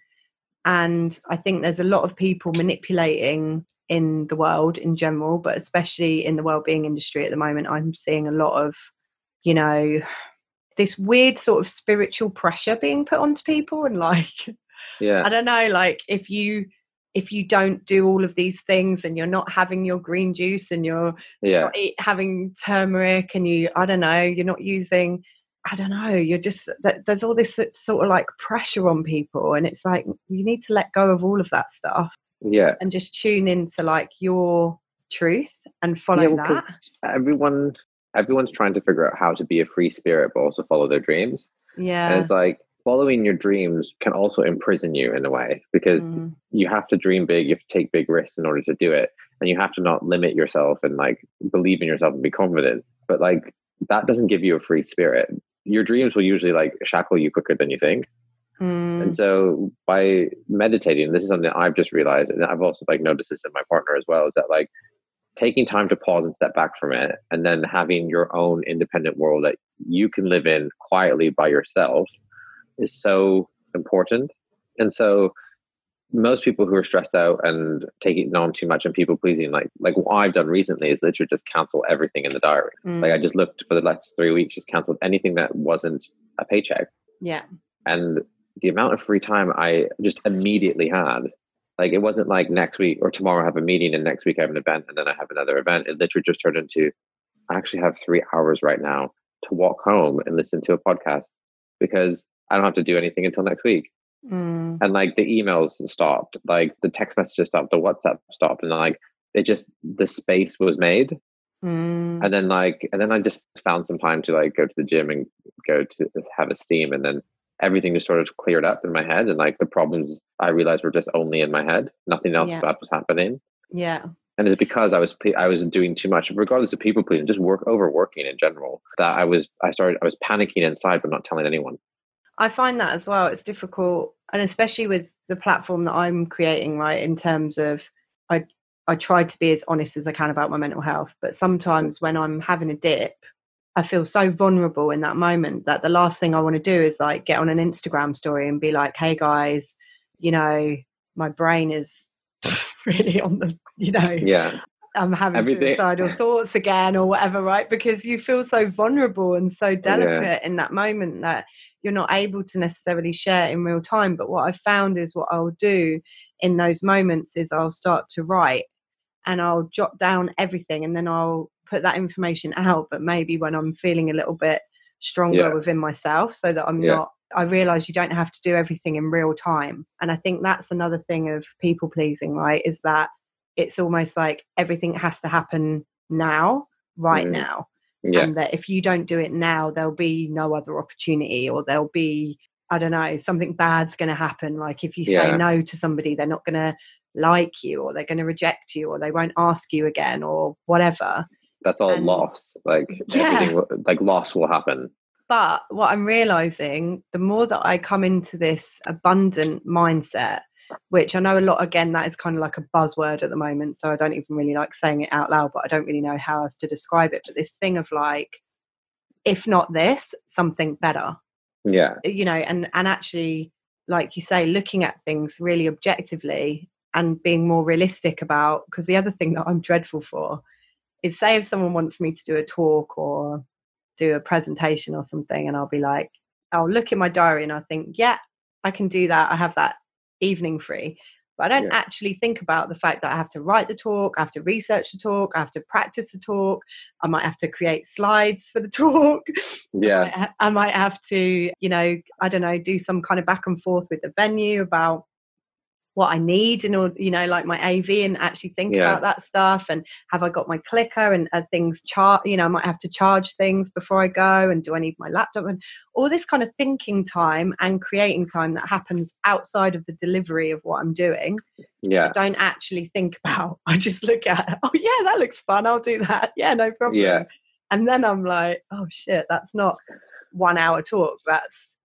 Speaker 1: And I think there's a lot of people manipulating in the world in general, but especially in the well-being industry at the moment, I'm seeing a lot of, you know, this weird sort of spiritual pressure being put onto people and like
Speaker 2: yeah.
Speaker 1: I don't know, like if you if you don't do all of these things and you're not having your green juice and you're
Speaker 2: Yeah.
Speaker 1: not eat, having turmeric and you I don't know, you're not using I don't know, you're just that there's all this sort of like pressure on people and it's like you need to let go of all of that stuff
Speaker 2: Yeah.
Speaker 1: and just tune into like your truth and follow
Speaker 2: well, 'cause
Speaker 1: that.
Speaker 2: Everyone everyone's trying to figure out how to be a free spirit but also follow their dreams. Yeah. And
Speaker 1: Yeah.
Speaker 2: it's like following your dreams can also imprison you in a way because
Speaker 1: Mm,
Speaker 2: you have to dream big, you have to take big risks in order to do it. And you have to not limit yourself and like believe in yourself and be confident. But like that doesn't give you a free spirit. Your dreams will usually like shackle you quicker than you think.
Speaker 1: mm,
Speaker 2: And so by meditating, this is something I've just realized, and I've also like noticed this in my partner as well, is that like taking time to pause and step back from it and then having your own independent world that you can live in quietly by yourself is so important. And so most people who are stressed out and taking on too much and people pleasing, like like what I've done recently is literally just cancel everything in the diary. Like I
Speaker 1: mm,
Speaker 2: just looked for the last three weeks, just canceled anything that wasn't a paycheck
Speaker 1: yeah.
Speaker 2: and the amount of free time I just immediately had. Like it wasn't like next week or tomorrow I have a meeting and next week I have an event and then I have another event. It literally just turned into I actually have three hours right now to walk home and listen to a podcast because I don't have to do anything until next week.
Speaker 1: Mm,
Speaker 2: And like the emails stopped, like the text messages stopped, the WhatsApp stopped, and like it just the space was made.
Speaker 1: mm,
Speaker 2: And then like and then I just found some time to like go to the gym and go to have a steam and then everything just sort of cleared up in my head and like the problems I realized were just only in my head. Nothing else
Speaker 1: Yeah.
Speaker 2: bad was happening.
Speaker 1: yeah.
Speaker 2: And it's because I was I was doing too much, regardless of people pleasing, just work overworking in general. That I was I started I was panicking inside but not telling anyone.
Speaker 1: I find that as well. It's difficult, and especially with the platform that I'm creating, right? In terms of, I I try to be as honest as I can about my mental health, but sometimes when I'm having a dip, I feel so vulnerable in that moment that the last thing I want to do is like get on an Instagram story and be like, "Hey guys, you know, my brain is really on the, you know,
Speaker 2: Yeah.
Speaker 1: I'm having
Speaker 2: Everything-
Speaker 1: suicidal thoughts again or whatever, right? Because you feel so vulnerable and so delicate in that moment that you're not able to necessarily share in real time. But what I've found is what I'll do in those moments is I'll start to write and I'll jot down everything and then I'll put that information out, but maybe when I'm feeling a little bit stronger
Speaker 2: Yeah.
Speaker 1: within myself so that I'm
Speaker 2: Yeah.
Speaker 1: not I realize you don't have to do everything in real time. And I think that's another thing of people pleasing, right? Is that it's almost like everything has to happen now, right
Speaker 2: Mhm.
Speaker 1: now.
Speaker 2: Yeah.
Speaker 1: And that if you don't do it now, there'll be no other opportunity or there'll be, I don't know, something bad's going to happen. Like if you say
Speaker 2: Yeah.
Speaker 1: no to somebody, they're not going to like you or they're going to reject you or they won't ask you again or whatever.
Speaker 2: That's all
Speaker 1: and-
Speaker 2: loss. Like
Speaker 1: Yeah.
Speaker 2: will- like loss will happen.
Speaker 1: But what I'm realizing, the more that I come into this abundant mindset, which I know a lot, again, that is kind of like a buzzword at the moment. So I don't even really like saying it out loud, but I don't really know how else to describe it. But this thing of like, if not this, something better,
Speaker 2: Yeah.
Speaker 1: you know, and, and actually, like you say, looking at things really objectively and being more realistic about, because the other thing that I'm dreadful for is say if someone wants me to do a talk or do a presentation or something and I'll be like, I'll look in my diary and I think, yeah, I can do that. I have that evening free. But I don't
Speaker 2: Yeah.
Speaker 1: actually think about the fact that I have to write the talk, I have to research the talk, I have to practice the talk, I might have to create slides for the talk.
Speaker 2: Yeah.
Speaker 1: I might have to, you know, I don't know, do some kind of back and forth with the venue about what I need in order, you know, like my AV and actually think
Speaker 2: Yeah.
Speaker 1: about that stuff. And have I got my clicker and are things chart, you know, I might have to charge things before I go. And do I need my laptop? And all this kind of thinking time and creating time that happens outside of the delivery of what I'm doing.
Speaker 2: Yeah.
Speaker 1: I don't actually think about. I just look at, oh, yeah, that looks fun. I'll do that. Yeah, no problem.
Speaker 2: Yeah.
Speaker 1: And then I'm like, oh, shit, that's not one hour talk. That's,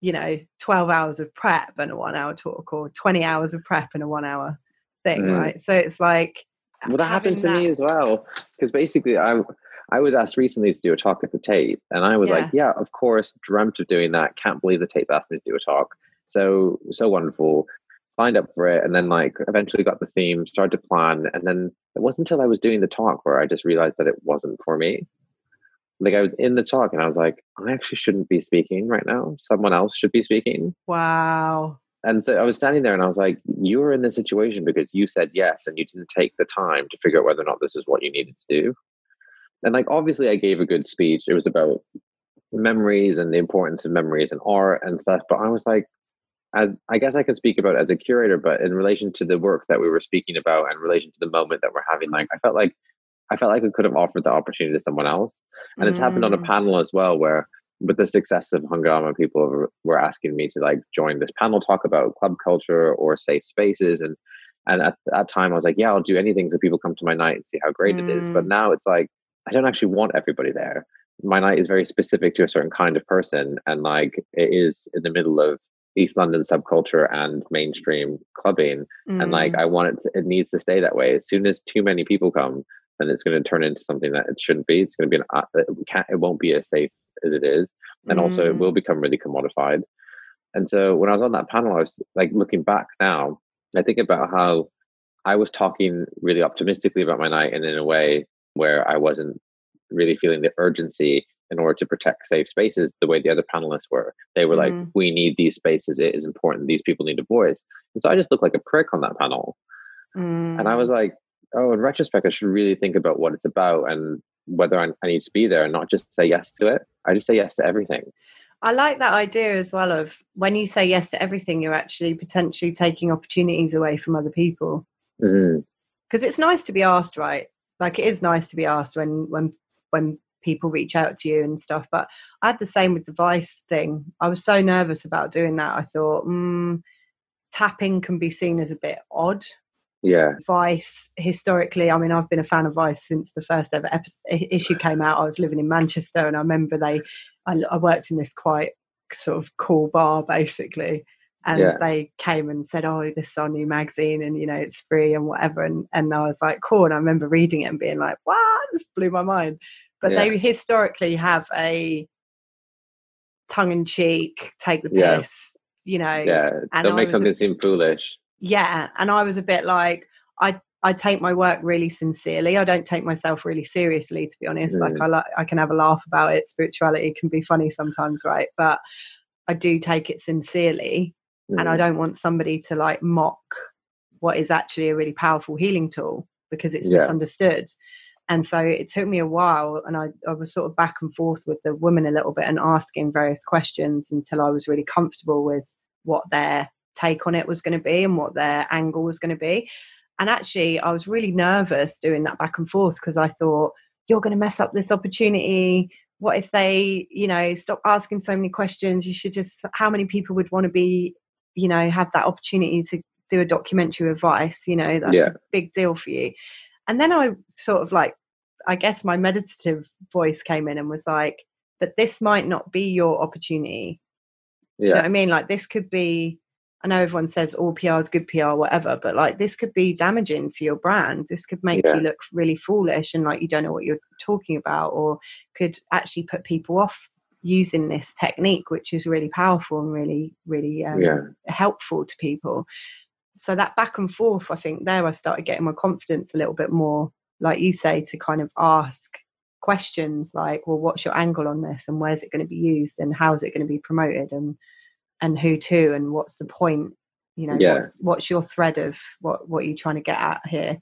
Speaker 1: you know, 12 hours of prep and a one hour talk or 20 hours of prep and a one hour thing,
Speaker 2: Mm.
Speaker 1: right? So it's like,
Speaker 2: Well, that happened to
Speaker 1: having
Speaker 2: me as well. Because basically, I I was asked recently to do a talk at the Tate, and I was yeah. like, yeah, of course, dreamt of doing that. Can't believe the Tate asked me to do a talk. So so wonderful. Signed up for it, and then like eventually got the theme, started to plan, and then it wasn't until I was doing the talk where I just realized that it wasn't for me. Like I was in the talk, and I was like, I actually shouldn't be speaking right now. Someone else should be speaking.
Speaker 1: Wow.
Speaker 2: And so I was standing there and I was like, you were in this situation because you said yes and you didn't take the time to figure out whether or not this is what you needed to do. And like, obviously, I gave a good speech. It was about memories and the importance of memories and art and stuff. But I was like, as I guess I can speak about as a curator, but in relation to the work that we were speaking about and in relation to the moment that we're having, like, I felt like I felt like I could have offered the opportunity to someone else. And mm. it's happened on a mm. panel as well where with the success of Hungama, people were asking me to like join this panel talk about club culture or safe spaces. And and at that time, I was like, yeah, I'll do anything so people come to my night and see how great mm. it is. But mm. now it's like, I don't actually want everybody there. My night is very specific to a certain kind of person. And like, it is in the middle of East London subculture and mainstream clubbing. Mm. And like, mm. I want it, to, it needs to stay that way. As soon as too many people come, then it's going to turn into something that it shouldn't be. It's going to be an, uh, it, can't, it won't be as safe as it is and mm. also it mm. will become really commodified and so when i was on that panel i was like looking back now i think about how i was talking really optimistically about my night and in a way where i wasn't really feeling the urgency in order to protect safe spaces the way the other panelists were they were mm. like we need these spaces it is important these people need a voice and so i just looked like a prick on that panel mm. and i was mm. like oh in retrospect i should really think about what it's about and whether I, I need to be there and not just say yes to it. I just say yes to everything.
Speaker 1: I like that idea as well of when you say yes to everything, you're actually potentially taking opportunities away from other people. Because mm-hmm. it's nice to be asked, right? Like it is nice to be asked when when when people reach out to you and stuff. But I had the same with the Vice thing. I was so nervous about doing that. I thought, mm, tapping can be seen as a bit odd
Speaker 2: yeah
Speaker 1: vice historically i mean i've been a fan of vice since the first ever episode, issue came out i was living in manchester and i remember they I, I worked in this quite sort of cool bar basically and yeah. they came and said oh this is our new magazine and you know it's free and whatever and, and i was like cool and i remember reading it and being like wow this blew my mind but yeah. they historically have a tongue-in-cheek take the piss yeah. you know
Speaker 2: yeah don't make something seem foolish
Speaker 1: yeah and i was a bit like i i take my work really sincerely i don't take myself really seriously to be honest mm. like i like i can have a laugh about it spirituality can be funny sometimes right but i do take it sincerely mm. and i mm. don't want somebody to like mock what is actually a really powerful healing tool because it's yeah. misunderstood and so it took me a while and I, I was sort of back and forth with the women a little bit and asking various questions until i was really comfortable with what their take on it was going to be and what their angle was going to be. And actually, I was really nervous doing that back and forth because I thought, you're going to mess up this opportunity. What if they, you know, stop asking so many questions? You should just, how many people would want to be, you know, have that opportunity to do a documentary advice? You know, that's yeah. a big deal for you. And then I sort of like, I guess my meditative voice came in and was like, but this might not be your opportunity. Yeah. Do you know what I mean? Like, this could be I know everyone says all PR is good PR, whatever, but like this could be damaging to your brand. This could make yeah. you look really foolish and like you don't know what you're talking about, or could actually put people off using this technique, which is really powerful and really, really um, yeah. helpful to people. So that back and forth, I think there I started getting my confidence a little bit more, like you say, to kind of ask questions like, well, what's your angle on this, and where's it going to be used, and how is it going to be promoted, and and who to and what's the point you know yeah. what's, what's your thread of what what are you're trying to get at here?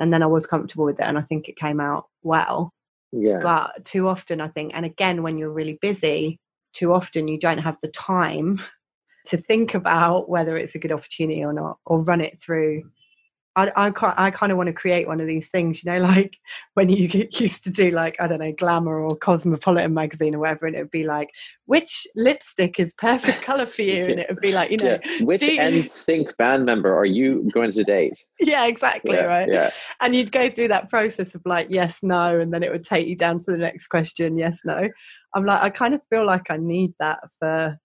Speaker 1: And then i was comfortable with it and i think it came out well.
Speaker 2: Yeah.
Speaker 1: But too often i think and again when you're really busy too often you don't have the time to think about whether it's a good opportunity or not or run it through I, I, I kind of want to create one of these things, you know, like when you used to do like, I don't know, Glamour or Cosmopolitan magazine or whatever, and it would be like, which lipstick is perfect color for you? And it would be like, you know,
Speaker 2: yeah. which. NSYNC band member are you going to date?
Speaker 1: Yeah, exactly.
Speaker 2: Yeah,
Speaker 1: right.
Speaker 2: Yeah.
Speaker 1: And you'd go through that process of like, yes, no. And then it would take you down to the next question, yes, no. I'm like, I kind of feel like I need that for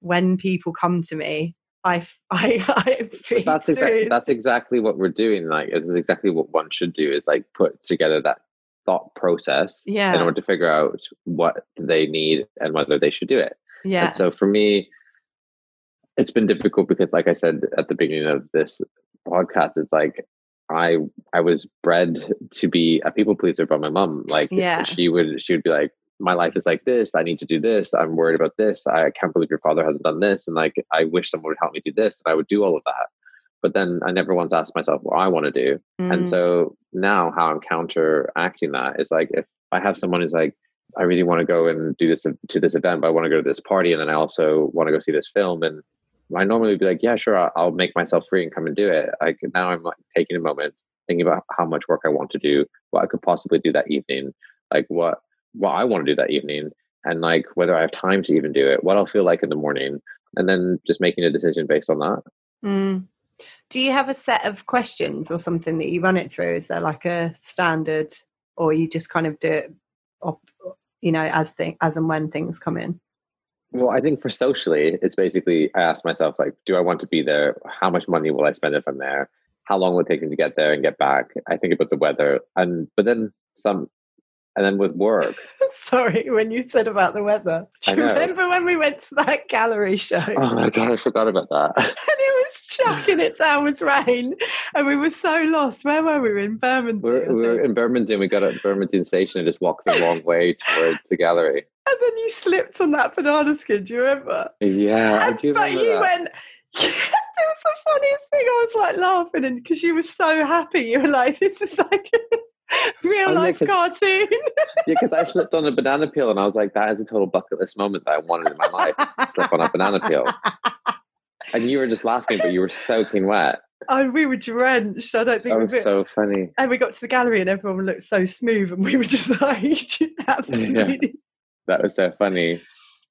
Speaker 1: when people come to me I, I, I
Speaker 2: that's exactly that's exactly what we're doing. Like, it's exactly what one should do. Is like put together that thought process
Speaker 1: yeah.
Speaker 2: in order to figure out what they need and whether they should do it.
Speaker 1: Yeah.
Speaker 2: And so for me, it's been difficult because, like I said at the beginning of this podcast, it's like I I was bred to be a people pleaser by my mom. Like
Speaker 1: Yeah.
Speaker 2: she would she would be like, My life is like this, I need to do this, I'm worried about this, I can't believe your father hasn't done this, and like I wish someone would help me do this, and I would do all of that. But then I never once asked myself what I want to do. And
Speaker 1: Mm.
Speaker 2: so now how I'm counteracting that is like if I have someone who's like, I really want to go and do this to this event, but I want to go to this party, and then I also want to go see this film. And I normally would be like, yeah, sure, I'll, I'll make myself free and come and do it. Like now I'm like taking a moment, thinking about how much work I want to do, what I could possibly do that evening, like what what I want to do that evening, and like whether I have time to even do it, what I'll feel like in the morning, and then just making a decision based on that.
Speaker 1: Mm. Do you have a set of questions or something that you run it through? Is there like a standard, or you just kind of do it, op, you know, as thing as and when things come in?
Speaker 2: Well, I think for socially, it's basically I ask myself like, do I want to be there? How much money will I spend if I'm there? How long will it take me to get there and get back? I think about the weather, and but then some, and then with work,
Speaker 1: Sorry, when you said about the weather, do you remember when we went to that gallery show?
Speaker 2: oh my god, I forgot about that.
Speaker 1: and it was chucking it down with rain, and we were so lost. Where were we? We in Bermondsey.
Speaker 2: We're, we're
Speaker 1: think.
Speaker 2: in Bermondsey. And we got at Bermondsey station and just walked the wrong way towards the gallery.
Speaker 1: and then you slipped on that banana skin. Do you remember?
Speaker 2: Yeah, I
Speaker 1: And-
Speaker 2: do
Speaker 1: but you
Speaker 2: that.
Speaker 1: went. it was the funniest thing. I was like laughing, and because you were so happy, you were like, "This is like real
Speaker 2: Oh, yeah,
Speaker 1: cartoon."
Speaker 2: yeah, because I slipped on a banana peel and I was like, that is a total bucket list moment that I wanted in my life. slip on a banana peel. And you were just laughing, but you were soaking wet.
Speaker 1: and we were drenched. I don't think
Speaker 2: That
Speaker 1: we
Speaker 2: was
Speaker 1: were.
Speaker 2: so funny.
Speaker 1: and we got to the gallery, and everyone looked so smooth, and we were just like, absolutely.
Speaker 2: That was so funny.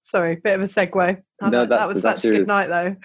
Speaker 1: Sorry, bit of a segue. I
Speaker 2: No, that-
Speaker 1: that was such a good night, though.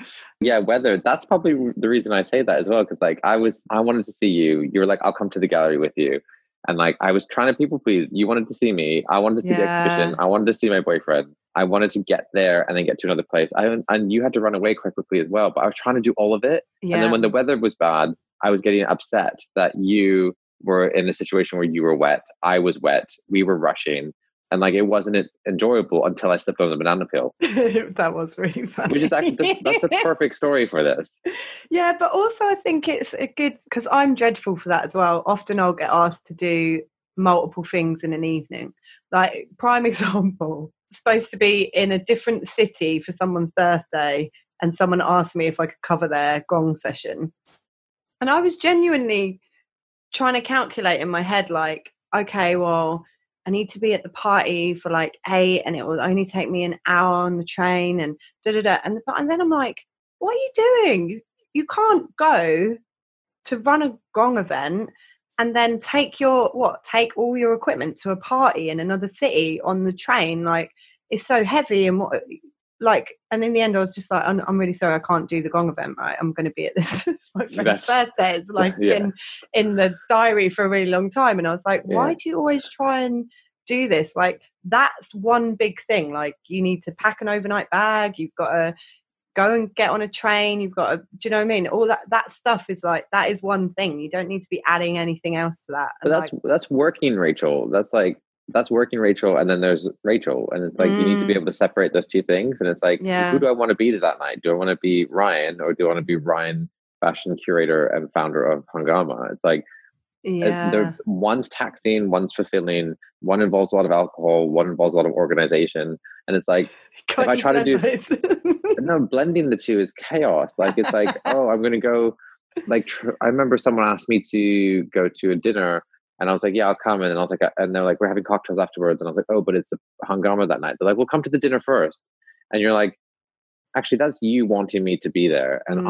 Speaker 2: Yeah, weather. That's probably the reason I say that as well. Because like I was, I wanted to see you. You were like, I'll come to the gallery with you. And like I was trying to people please. You wanted to see me. I wanted to see the exhibition. I wanted to see my boyfriend. I wanted to get there and then get to another place. I and you had to run away quite quickly as well. But I was trying to do all of it.
Speaker 1: Yeah.
Speaker 2: And then when the weather was bad, I was getting upset that you were in a situation where you were wet. I was wet. We were rushing. And like it wasn't enjoyable until I slipped on the banana peel.
Speaker 1: that was really funny.
Speaker 2: Which is actually that's, that's a perfect story for this.
Speaker 1: yeah, but also I think it's a good because I'm dreadful for that as well. Often I'll get asked to do multiple things in an evening. Like prime example, supposed to be in a different city for someone's birthday, and someone asked me if I could cover their gong session, and I was genuinely trying to calculate in my head, like, okay, well. I need to be at the party for like eight, and it will only take me an hour on the train, and da da da. And, and then I'm like, what are you doing? You can't go to run a gong event and then take your what? Take all your equipment to a party in another city on the train. Like it's so heavy and what? Like, and in the end, I was just like, I'm, I'm really sorry, I can't do the gong event. Right, I'm going to be at this. it's my friend's birthday. It's like
Speaker 2: yeah.
Speaker 1: been in the diary for a really long time, and I was like, why
Speaker 2: Yeah.
Speaker 1: do you always try and do this? Like, that's one big thing. Like, you need to pack an overnight bag. You've got to go and get on a train you've got to do you know what i mean all that that stuff is like that is one thing you don't need to be adding anything else to that
Speaker 2: But
Speaker 1: And,
Speaker 2: that's
Speaker 1: like,
Speaker 2: that's working, Rachel. That's like that's working, Rachel. And then there's Rachel, and it's like you need to be
Speaker 1: Mm.
Speaker 2: able to separate those two things. And it's like,
Speaker 1: Yeah.
Speaker 2: who do I want to be to that night? Do I want to be Ryan, or do I want to be Ryan, fashion curator and founder of Hungama? It's like
Speaker 1: yeah
Speaker 2: they're one's taxing, one's fulfilling. One involves a lot of alcohol, one involves a lot of organization, and it's like
Speaker 1: Can't
Speaker 2: I try to do- no blending the two is chaos like it's like oh i'm gonna go like tr- i remember someone asked me to go to a dinner and i was like yeah i'll come. And i was like uh, and they're like we're having cocktails afterwards. And i was like oh but it's a Hungama that night. They're like well come to the dinner first. And you're like actually that's you wanting me to be there. And
Speaker 1: Mm.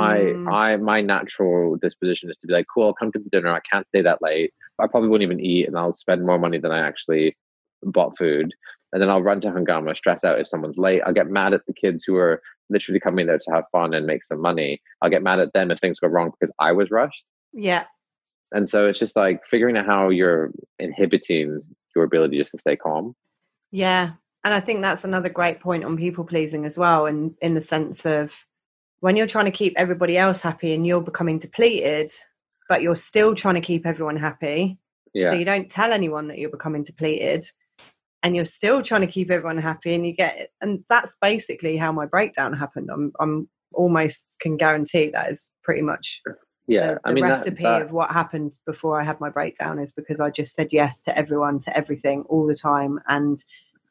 Speaker 2: i i my natural disposition is to be like cool i'll come to the dinner. I can't stay that late. I probably won't even eat and i'll spend more money than i actually bought food. And then I'll run to Hungama, stress out if someone's late. I'll get mad at the kids who are literally coming there to have fun and make some money. I'll get mad at them if things go wrong because I was rushed.
Speaker 1: yeah
Speaker 2: And so it's just like figuring out how you're inhibiting your ability just to stay calm.
Speaker 1: yeah and i think that's another great point on people pleasing as well and in the sense of when you're trying to keep everybody else happy and you're becoming depleted but you're still trying to keep everyone happy
Speaker 2: Yeah.
Speaker 1: So you don't tell anyone that you're becoming depleted and you're still trying to keep everyone happy and you get it. And that's basically how my breakdown happened. I'm, I'm almost can guarantee that is pretty much
Speaker 2: yeah.
Speaker 1: the,
Speaker 2: I mean,
Speaker 1: recipe
Speaker 2: that-
Speaker 1: of what happened before I had my breakdown is because I just said yes to everyone, to everything all the time. And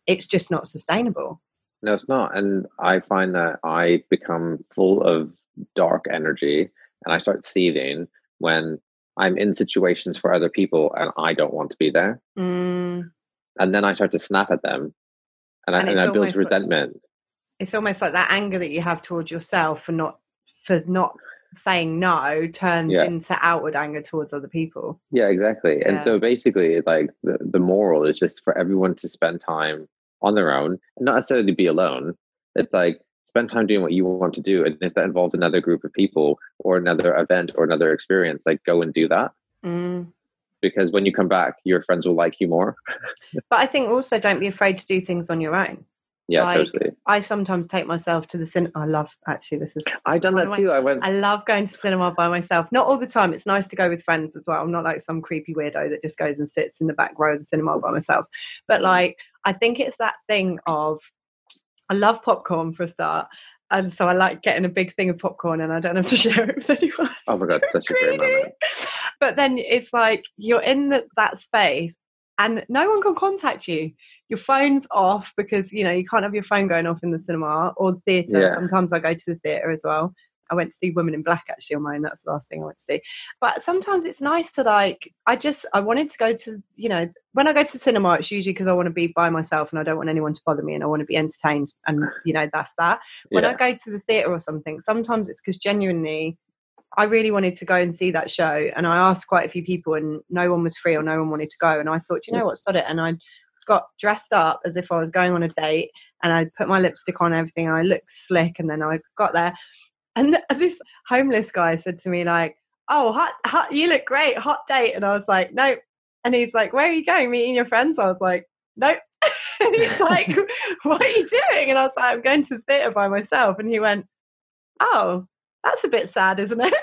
Speaker 1: it's just not sustainable.
Speaker 2: No, it's not. And I find that I become full of dark energy and I start seething when I'm in situations for other people and I don't want to be there.
Speaker 1: Mm,
Speaker 2: And then I start to snap at them and, I,
Speaker 1: And
Speaker 2: and I build
Speaker 1: almost like-
Speaker 2: resentment.
Speaker 1: it's almost like that anger that you have towards yourself for not for not saying no turns
Speaker 2: Yeah.
Speaker 1: into outward anger towards other people.
Speaker 2: Yeah, exactly.
Speaker 1: Yeah.
Speaker 2: And so basically, like the, the moral is just for everyone to spend time on their own not necessarily to be alone. It's like spend time doing what you want to do. And if that involves another group of people or another event or another experience, like go and do that.
Speaker 1: Mm.
Speaker 2: Because when you come back, your friends will like you more.
Speaker 1: But I think also don't be afraid to do things on your own.
Speaker 2: Yeah,
Speaker 1: Like,
Speaker 2: totally.
Speaker 1: I sometimes take myself to the cinema. I love actually this is
Speaker 2: I've done that too. I went.
Speaker 1: I love going to cinema by myself. Not all the time. It's nice to go with friends as well. I'm not like some creepy weirdo that just goes and sits in the back row of the cinema by myself. But mm. like, I think it's that thing of I love popcorn for a start. And so I like getting a big thing of popcorn and I don't have to share it with anyone.
Speaker 2: oh my god, such a great moment.
Speaker 1: But then it's like you're in the, that space and no one can contact you. Your phone's off because you know you can't have your phone going off in the cinema or the theatre.
Speaker 2: Yeah.
Speaker 1: Sometimes I go to the theatre as well. I went to see Women in Black actually on mine. That's the last thing I went to see. But sometimes it's nice to like. I just I wanted to go to you know when I go to the cinema, it's usually because I want to be by myself and I don't want anyone to bother me and I want to be entertained and you know that's that. When
Speaker 2: Yeah.
Speaker 1: I go to the theatre or something, sometimes it's because genuinely I really wanted to go and see that show, and I asked quite a few people, and no one was free or no one wanted to go. And I thought, you know mm. what, sod it. And I got dressed up as if I was going on a date, and I put my lipstick on, and everything. And I looked slick, and then I got there, and this homeless guy said to me like, "Oh, hot, hot, you look great, hot date." And I was like, "Nope." And he's like, "Where are you going? Meeting your friends?" I was like, "Nope." and he's like, "What are you doing?" And I was like, "I'm going to the theatre by myself." And he went, "Oh." That's a bit sad, isn't it?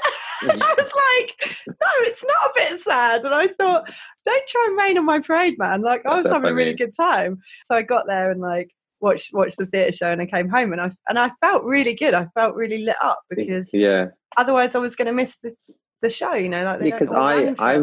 Speaker 1: and I was like, no, it's not a bit sad. And I thought, don't try and rain on my parade, man. Like I was having a really good time. So I got there and like watched watched the theatre show and I came home and I and I felt really good. I felt really lit up because
Speaker 2: yeah,
Speaker 1: otherwise I was gonna miss the, the show, you know, like
Speaker 2: Because I- I've-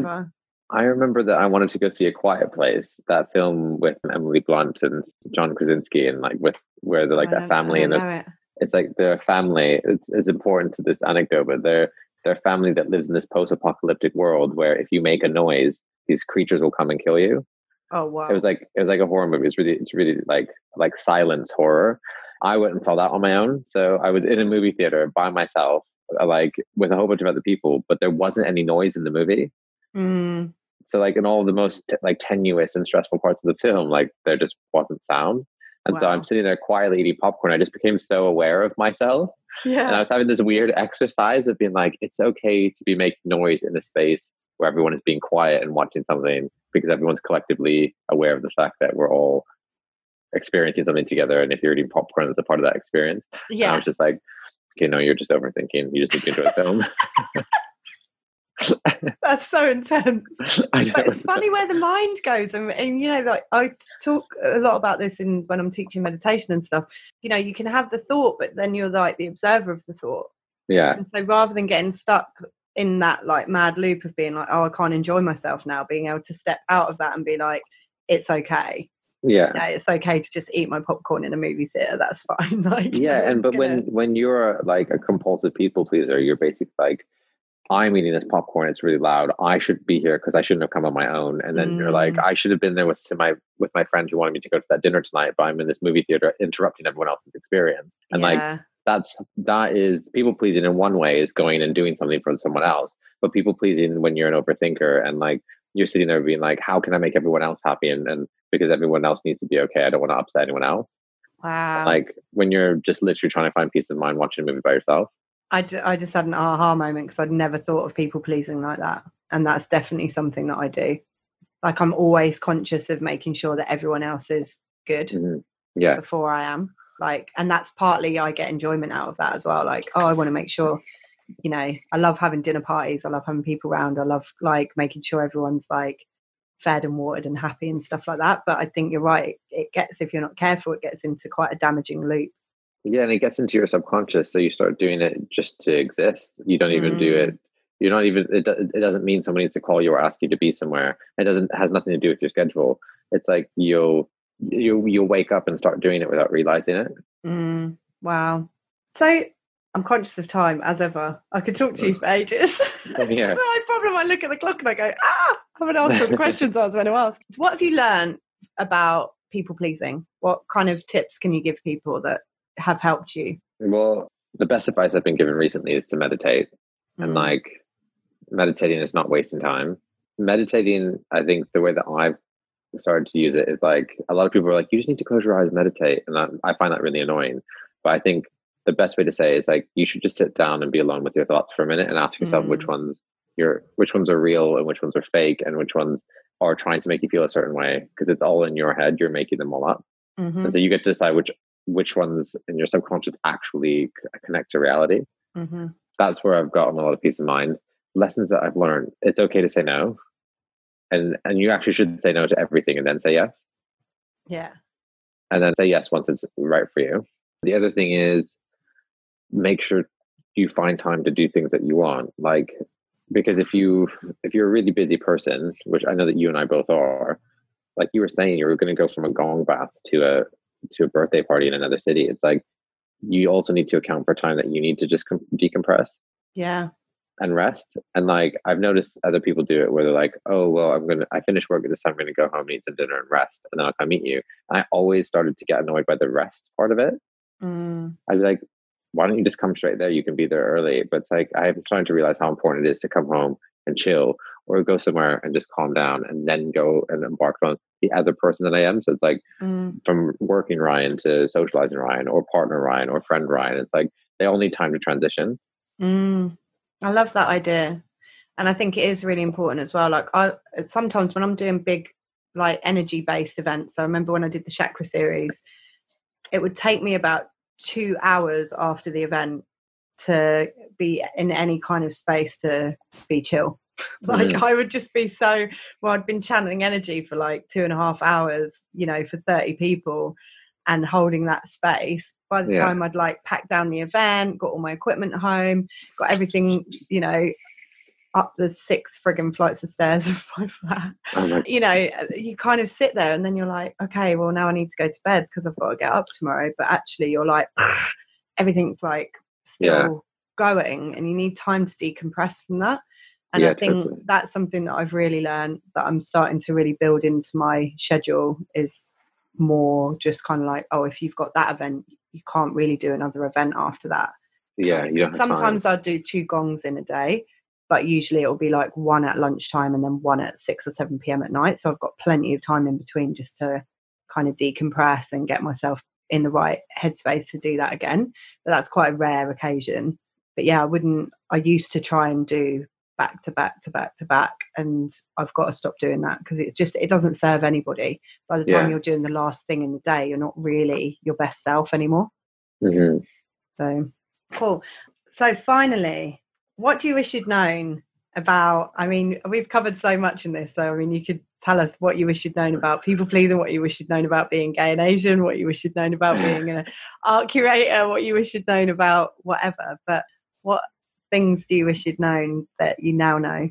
Speaker 2: I remember that I wanted to go see A Quiet Place, that film with Emily Blunt and John Krasinski, and like with where they're like
Speaker 1: I
Speaker 2: that family, and there's. It's like their family it's, it's important to this anecdote but they're they're family that lives in this post-apocalyptic world where if you make a noise these creatures will come and kill you.
Speaker 1: Oh wow.
Speaker 2: it was like it was like a horror movie. It's really it's really like like silence horror. I went and saw that on my own. So i was in a movie theater by myself uh, like with a whole bunch of other people but there wasn't any noise in the movie.
Speaker 1: Mm,
Speaker 2: so like in all the most like tenuous and stressful parts of the film like there just wasn't sound and so i'm sitting there quietly eating popcorn i just became so aware of myself Yeah. and I was having this weird exercise of being like, it's okay to be making noise in a space where everyone is being quiet and watching something because everyone's collectively aware of the fact that we're all experiencing something together. And if you're eating popcorn, that's a part of that experience. And I was just like, okay, no, you're just overthinking. You just need to enjoy the film.
Speaker 1: That's so intense.
Speaker 2: I know.
Speaker 1: but it's funny where the mind goes and, and you know like i talk a lot about this in when i'm teaching meditation and stuff you know you can have the thought but then you're like the observer of the thought
Speaker 2: Yeah.
Speaker 1: and so rather than getting stuck in that like mad loop of being like oh i can't enjoy myself now being able to step out of that and be like it's okay
Speaker 2: Yeah.
Speaker 1: yeah, it's okay to just eat my popcorn in a movie theater that's fine like
Speaker 2: yeah and but
Speaker 1: gonna-
Speaker 2: when when you're like a compulsive people pleaser you're basically like i'm eating this popcorn it's really loud i should be here because i shouldn't have come on my own. And then you're like
Speaker 1: Mm.
Speaker 2: i should have been there with to my with my friend who wanted me to go to that dinner tonight but i'm in this movie theater interrupting everyone else's experience. And like that's that is people pleasing in one way is going and doing something for someone else but people pleasing when you're an overthinker and like you're sitting there being like how can i make everyone else happy and, and because everyone else needs to be okay i don't want to upset anyone else?
Speaker 1: Wow.
Speaker 2: like when you're just literally trying to find peace of mind watching a movie by yourself
Speaker 1: I, d- I just had an aha moment because I'd never thought of people pleasing like that. And that's definitely something that I do. Like I'm always conscious of making sure that everyone else is good
Speaker 2: Mhm. yeah
Speaker 1: before I am. Like, and that's partly I get enjoyment out of that as well. Like, oh, I want to make sure, you know, I love having dinner parties. I love having people around. I love like making sure everyone's like fed and watered and happy and stuff like that. But I think you're right. It gets, if you're not careful, it gets into quite a damaging loop.
Speaker 2: Yeah, and it gets into your subconscious. So you start doing it just to exist. You don't even mm. do it. You're not even. It, it doesn't mean someone needs to call you or ask you to be somewhere. It doesn't has nothing to do with your schedule. It's like you'll you you'll wake up and start doing it without realizing it.
Speaker 1: Mm, wow. So I'm conscious of time as ever. I could talk to you for ages. That's my problem. I look at the clock and I go, ah, I haven't asked all the questions I was going to ask. So what have you learned about people pleasing? What kind of tips can you give people that have helped you?
Speaker 2: Well, the best advice I've been given recently is to meditate. Mm. And like meditating is not wasting time. Meditating, I think the way that I've started to use it is like a lot of people are like, you just need to close your eyes, meditate. And I, I find that really annoying. But I think the best way to say is like you should just sit down and be alone with your thoughts for a minute and ask yourself mm. which ones you're which ones are real and which ones are fake and which ones are trying to make you feel a certain way because it's all in your head you're making them all up mm-hmm. and so you get to decide which which ones in your subconscious actually connect to reality. Mm-hmm. that's where i've gotten a lot of peace of mind. Lessons that i've learned it's okay to say no. And and you actually should say no to everything and then say yes.
Speaker 1: Yeah.
Speaker 2: And then say yes once it's right for you. The other thing is make sure you find time to do things that you want. Like because if you if you're a really busy person which i know that you and i both are like you were saying you were going to go from a gong bath to a to a birthday party in another city it's like you also need to account for time that you need to just com- decompress
Speaker 1: yeah
Speaker 2: and rest and like i've noticed other people do it where they're like oh well i'm gonna i finished work at this time i'm gonna go home and eat some dinner and rest and then i'll come meet you and i always started to get annoyed by the rest part of it mm. i'd be like why don't you just come straight there? You can be there early. But it's like I'm starting to realize how important it is to come home and chill or go somewhere and just calm down and then go and embark on the other person that I am. So it's like mm. from working Ryan to socializing Ryan or partner Ryan or friend Ryan. It's like they all need time to transition.
Speaker 1: Mm. I love that idea. And I think it is really important as well. Like I sometimes when I'm doing big like energy based events, I remember when I did the chakra series, it would take me about two hours after the event to be in any kind of space to be chill. like mm. I would just be so well, I'd been channeling energy for like two and a half hours, you know, for 30 people and holding that space. By the yeah. time I'd like packed down the event, got all my equipment home, got everything, you know, up the six frigging flights of stairs of my flat. Oh you know, you kind of sit there and then you're like, okay, well now I need to go to bed because I've got to get up tomorrow. But actually, you're like, everything's like still yeah. going, and you need time to decompress from that. And yeah, I think totally. that's something that I've really learned that I'm starting to really build into my schedule is more just kind of like, oh, if you've got that event, you can't really do another event after that.
Speaker 2: Yeah,
Speaker 1: sometimes I'll do two gongs in a day, but usually it'll be like one at lunchtime and then one at 6 or 7 p.m. at night. So I've got plenty of time in between just to kind of decompress and get myself in the right headspace to do that again. But that's quite a rare occasion. But yeah, I wouldn't, I used to try and do back to back to back to back and i've got to stop doing that because it just it doesn't serve anybody by the time yeah. you're doing the last thing in the day you're not really your best self anymore mm-hmm. so cool so finally what do you wish you'd known about? I mean, we've covered so much in this. So, I mean, you could tell us what you wish you'd known about people pleasing, what you wish you'd known about being gay and Asian, what you wish you'd known about being an art curator, what you wish you'd known about whatever. But what things do you wish you'd known that you now know?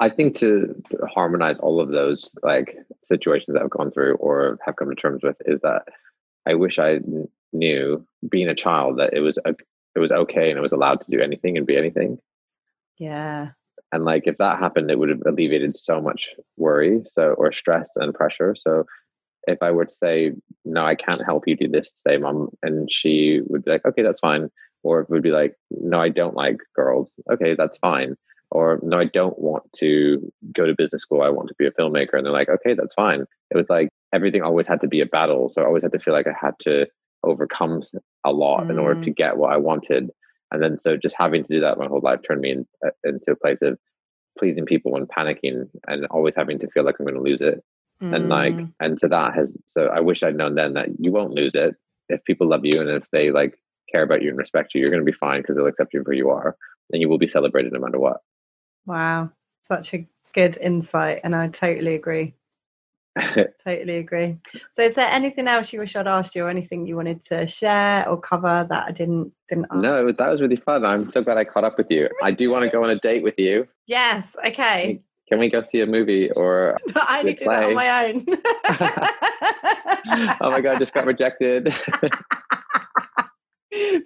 Speaker 2: I think to harmonize all of those like situations that I've gone through or have come to terms with is that I wish I knew being a child that it was a, it was okay and it was allowed to do anything and be anything
Speaker 1: yeah.
Speaker 2: And like if that happened, it would have alleviated so much worry, so or stress and pressure. So if I were to say, no, I can't help you do this today, mom, and she would be like, okay, that's fine. Or it would be like, no, I don't like girls. Okay, that's fine. Or no, I don't want to go to business school. I want to be a filmmaker. And they're like, okay, that's fine. It was like everything always had to be a battle. So I always had to feel like I had to overcome a lot mm. in order to mm. get what I wanted. And then so just having to do that my whole life turned me in, uh, into a place of pleasing people and panicking and always having to feel like I'm going to lose it. Mm. And like, and to that has, so I wish I'd known then that you won't lose it. If people love you and if they like care about you and respect you, you're going to be fine because they'll accept you for who you are and you will be celebrated no matter what.
Speaker 1: Wow. Such a good insight. And I totally agree. totally agree. So, is there anything else you wish I'd asked you, or anything you wanted to share or cover that I didn't didn't? Ask?
Speaker 2: No, that was really fun. I'm so glad I caught up with you. I do want to go on a date with you.
Speaker 1: Yes. Okay.
Speaker 2: Can we go see a movie or?
Speaker 1: I only do that on my own.
Speaker 2: oh my god! I Just got rejected.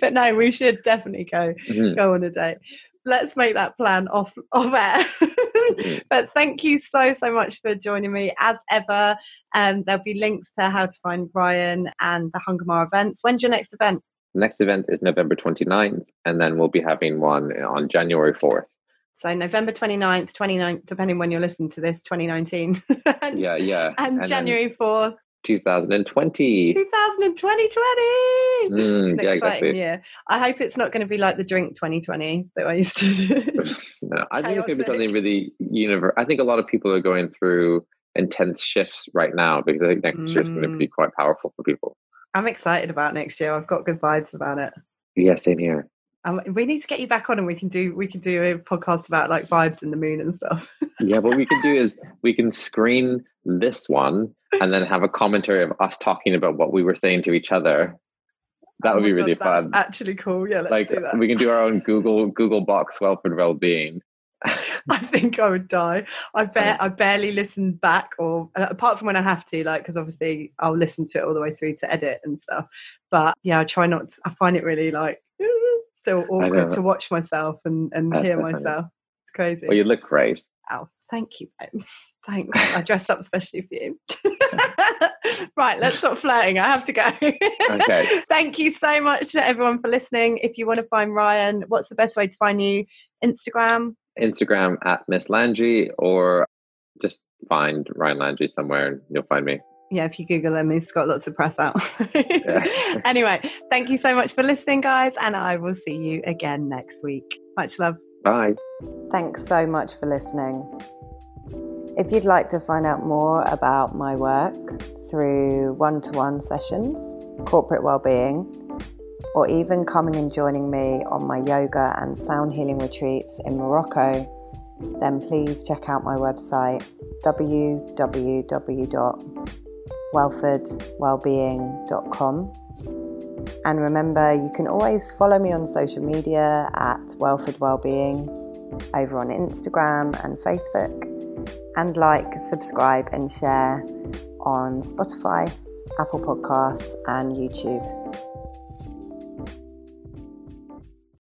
Speaker 1: but no, we should definitely go mm-hmm. go on a date let's make that plan off off air. But thank you so so much for joining me as ever. And um, there'll be links to how to find Ryan and the Hungama events. When's your next event?
Speaker 2: The next event is November 29th, and then we'll be having one on January 4th.
Speaker 1: So November 29th, 29th, depending when you're listening to this, 2019.
Speaker 2: and, yeah, yeah.
Speaker 1: And, and January then, 4th,
Speaker 2: 2020.
Speaker 1: 2020.
Speaker 2: Mm,
Speaker 1: it's an
Speaker 2: yeah,
Speaker 1: exciting
Speaker 2: exactly.
Speaker 1: year. I hope it's not going to be like the drink 2020 that I used to do.
Speaker 2: no, I think it's going to be something really universal. I think a lot of people are going through intense shifts right now because I think next mm. year is going to be quite powerful for people.
Speaker 1: I'm excited about next year. I've got good vibes about it.
Speaker 2: Yeah, same here.
Speaker 1: Um, we need to get you back on, and we can do we can do a podcast about like vibes in the moon and stuff.
Speaker 2: yeah, what we can do is we can screen this one and then have a commentary of us talking about what we were saying to each other. That oh would be God, really fun.
Speaker 1: Actually, cool. Yeah, let's
Speaker 2: like,
Speaker 1: do that.
Speaker 2: We can do our own Google Gogglebox Welford Wellbeing.
Speaker 1: I think I would die. I bet I barely listen back, or uh, apart from when I have to, like because obviously I'll listen to it all the way through to edit and stuff. But yeah, I try not. To, I find it really like still awkward to watch myself and and That's hear myself. It's crazy.
Speaker 2: Well, you look great.
Speaker 1: Oh, thank you. Thanks. I dressed up especially for you. right, let's stop flirting. I have to go.
Speaker 2: okay.
Speaker 1: Thank you so much to everyone for listening. If you want to find Ryan, what's the best way to find you? Instagram?
Speaker 2: Instagram at Miss Landry or just find Ryan Landry somewhere and you'll find me.
Speaker 1: Yeah, if you Google him, he's got lots of press out. anyway, thank you so much for listening, guys, and I will see you again next week. Much love.
Speaker 2: Bye.
Speaker 1: Thanks so much for listening. If you'd like to find out more about my work through one to one sessions, corporate well-being, or even coming and joining me on my yoga and sound healing retreats in Morocco, then please check out my website www.welfordwellbeing.com. And remember, you can always follow me on social media at Welford Wellbeing over on Instagram and Facebook and like, subscribe, and share on Spotify, Apple Podcasts, and YouTube.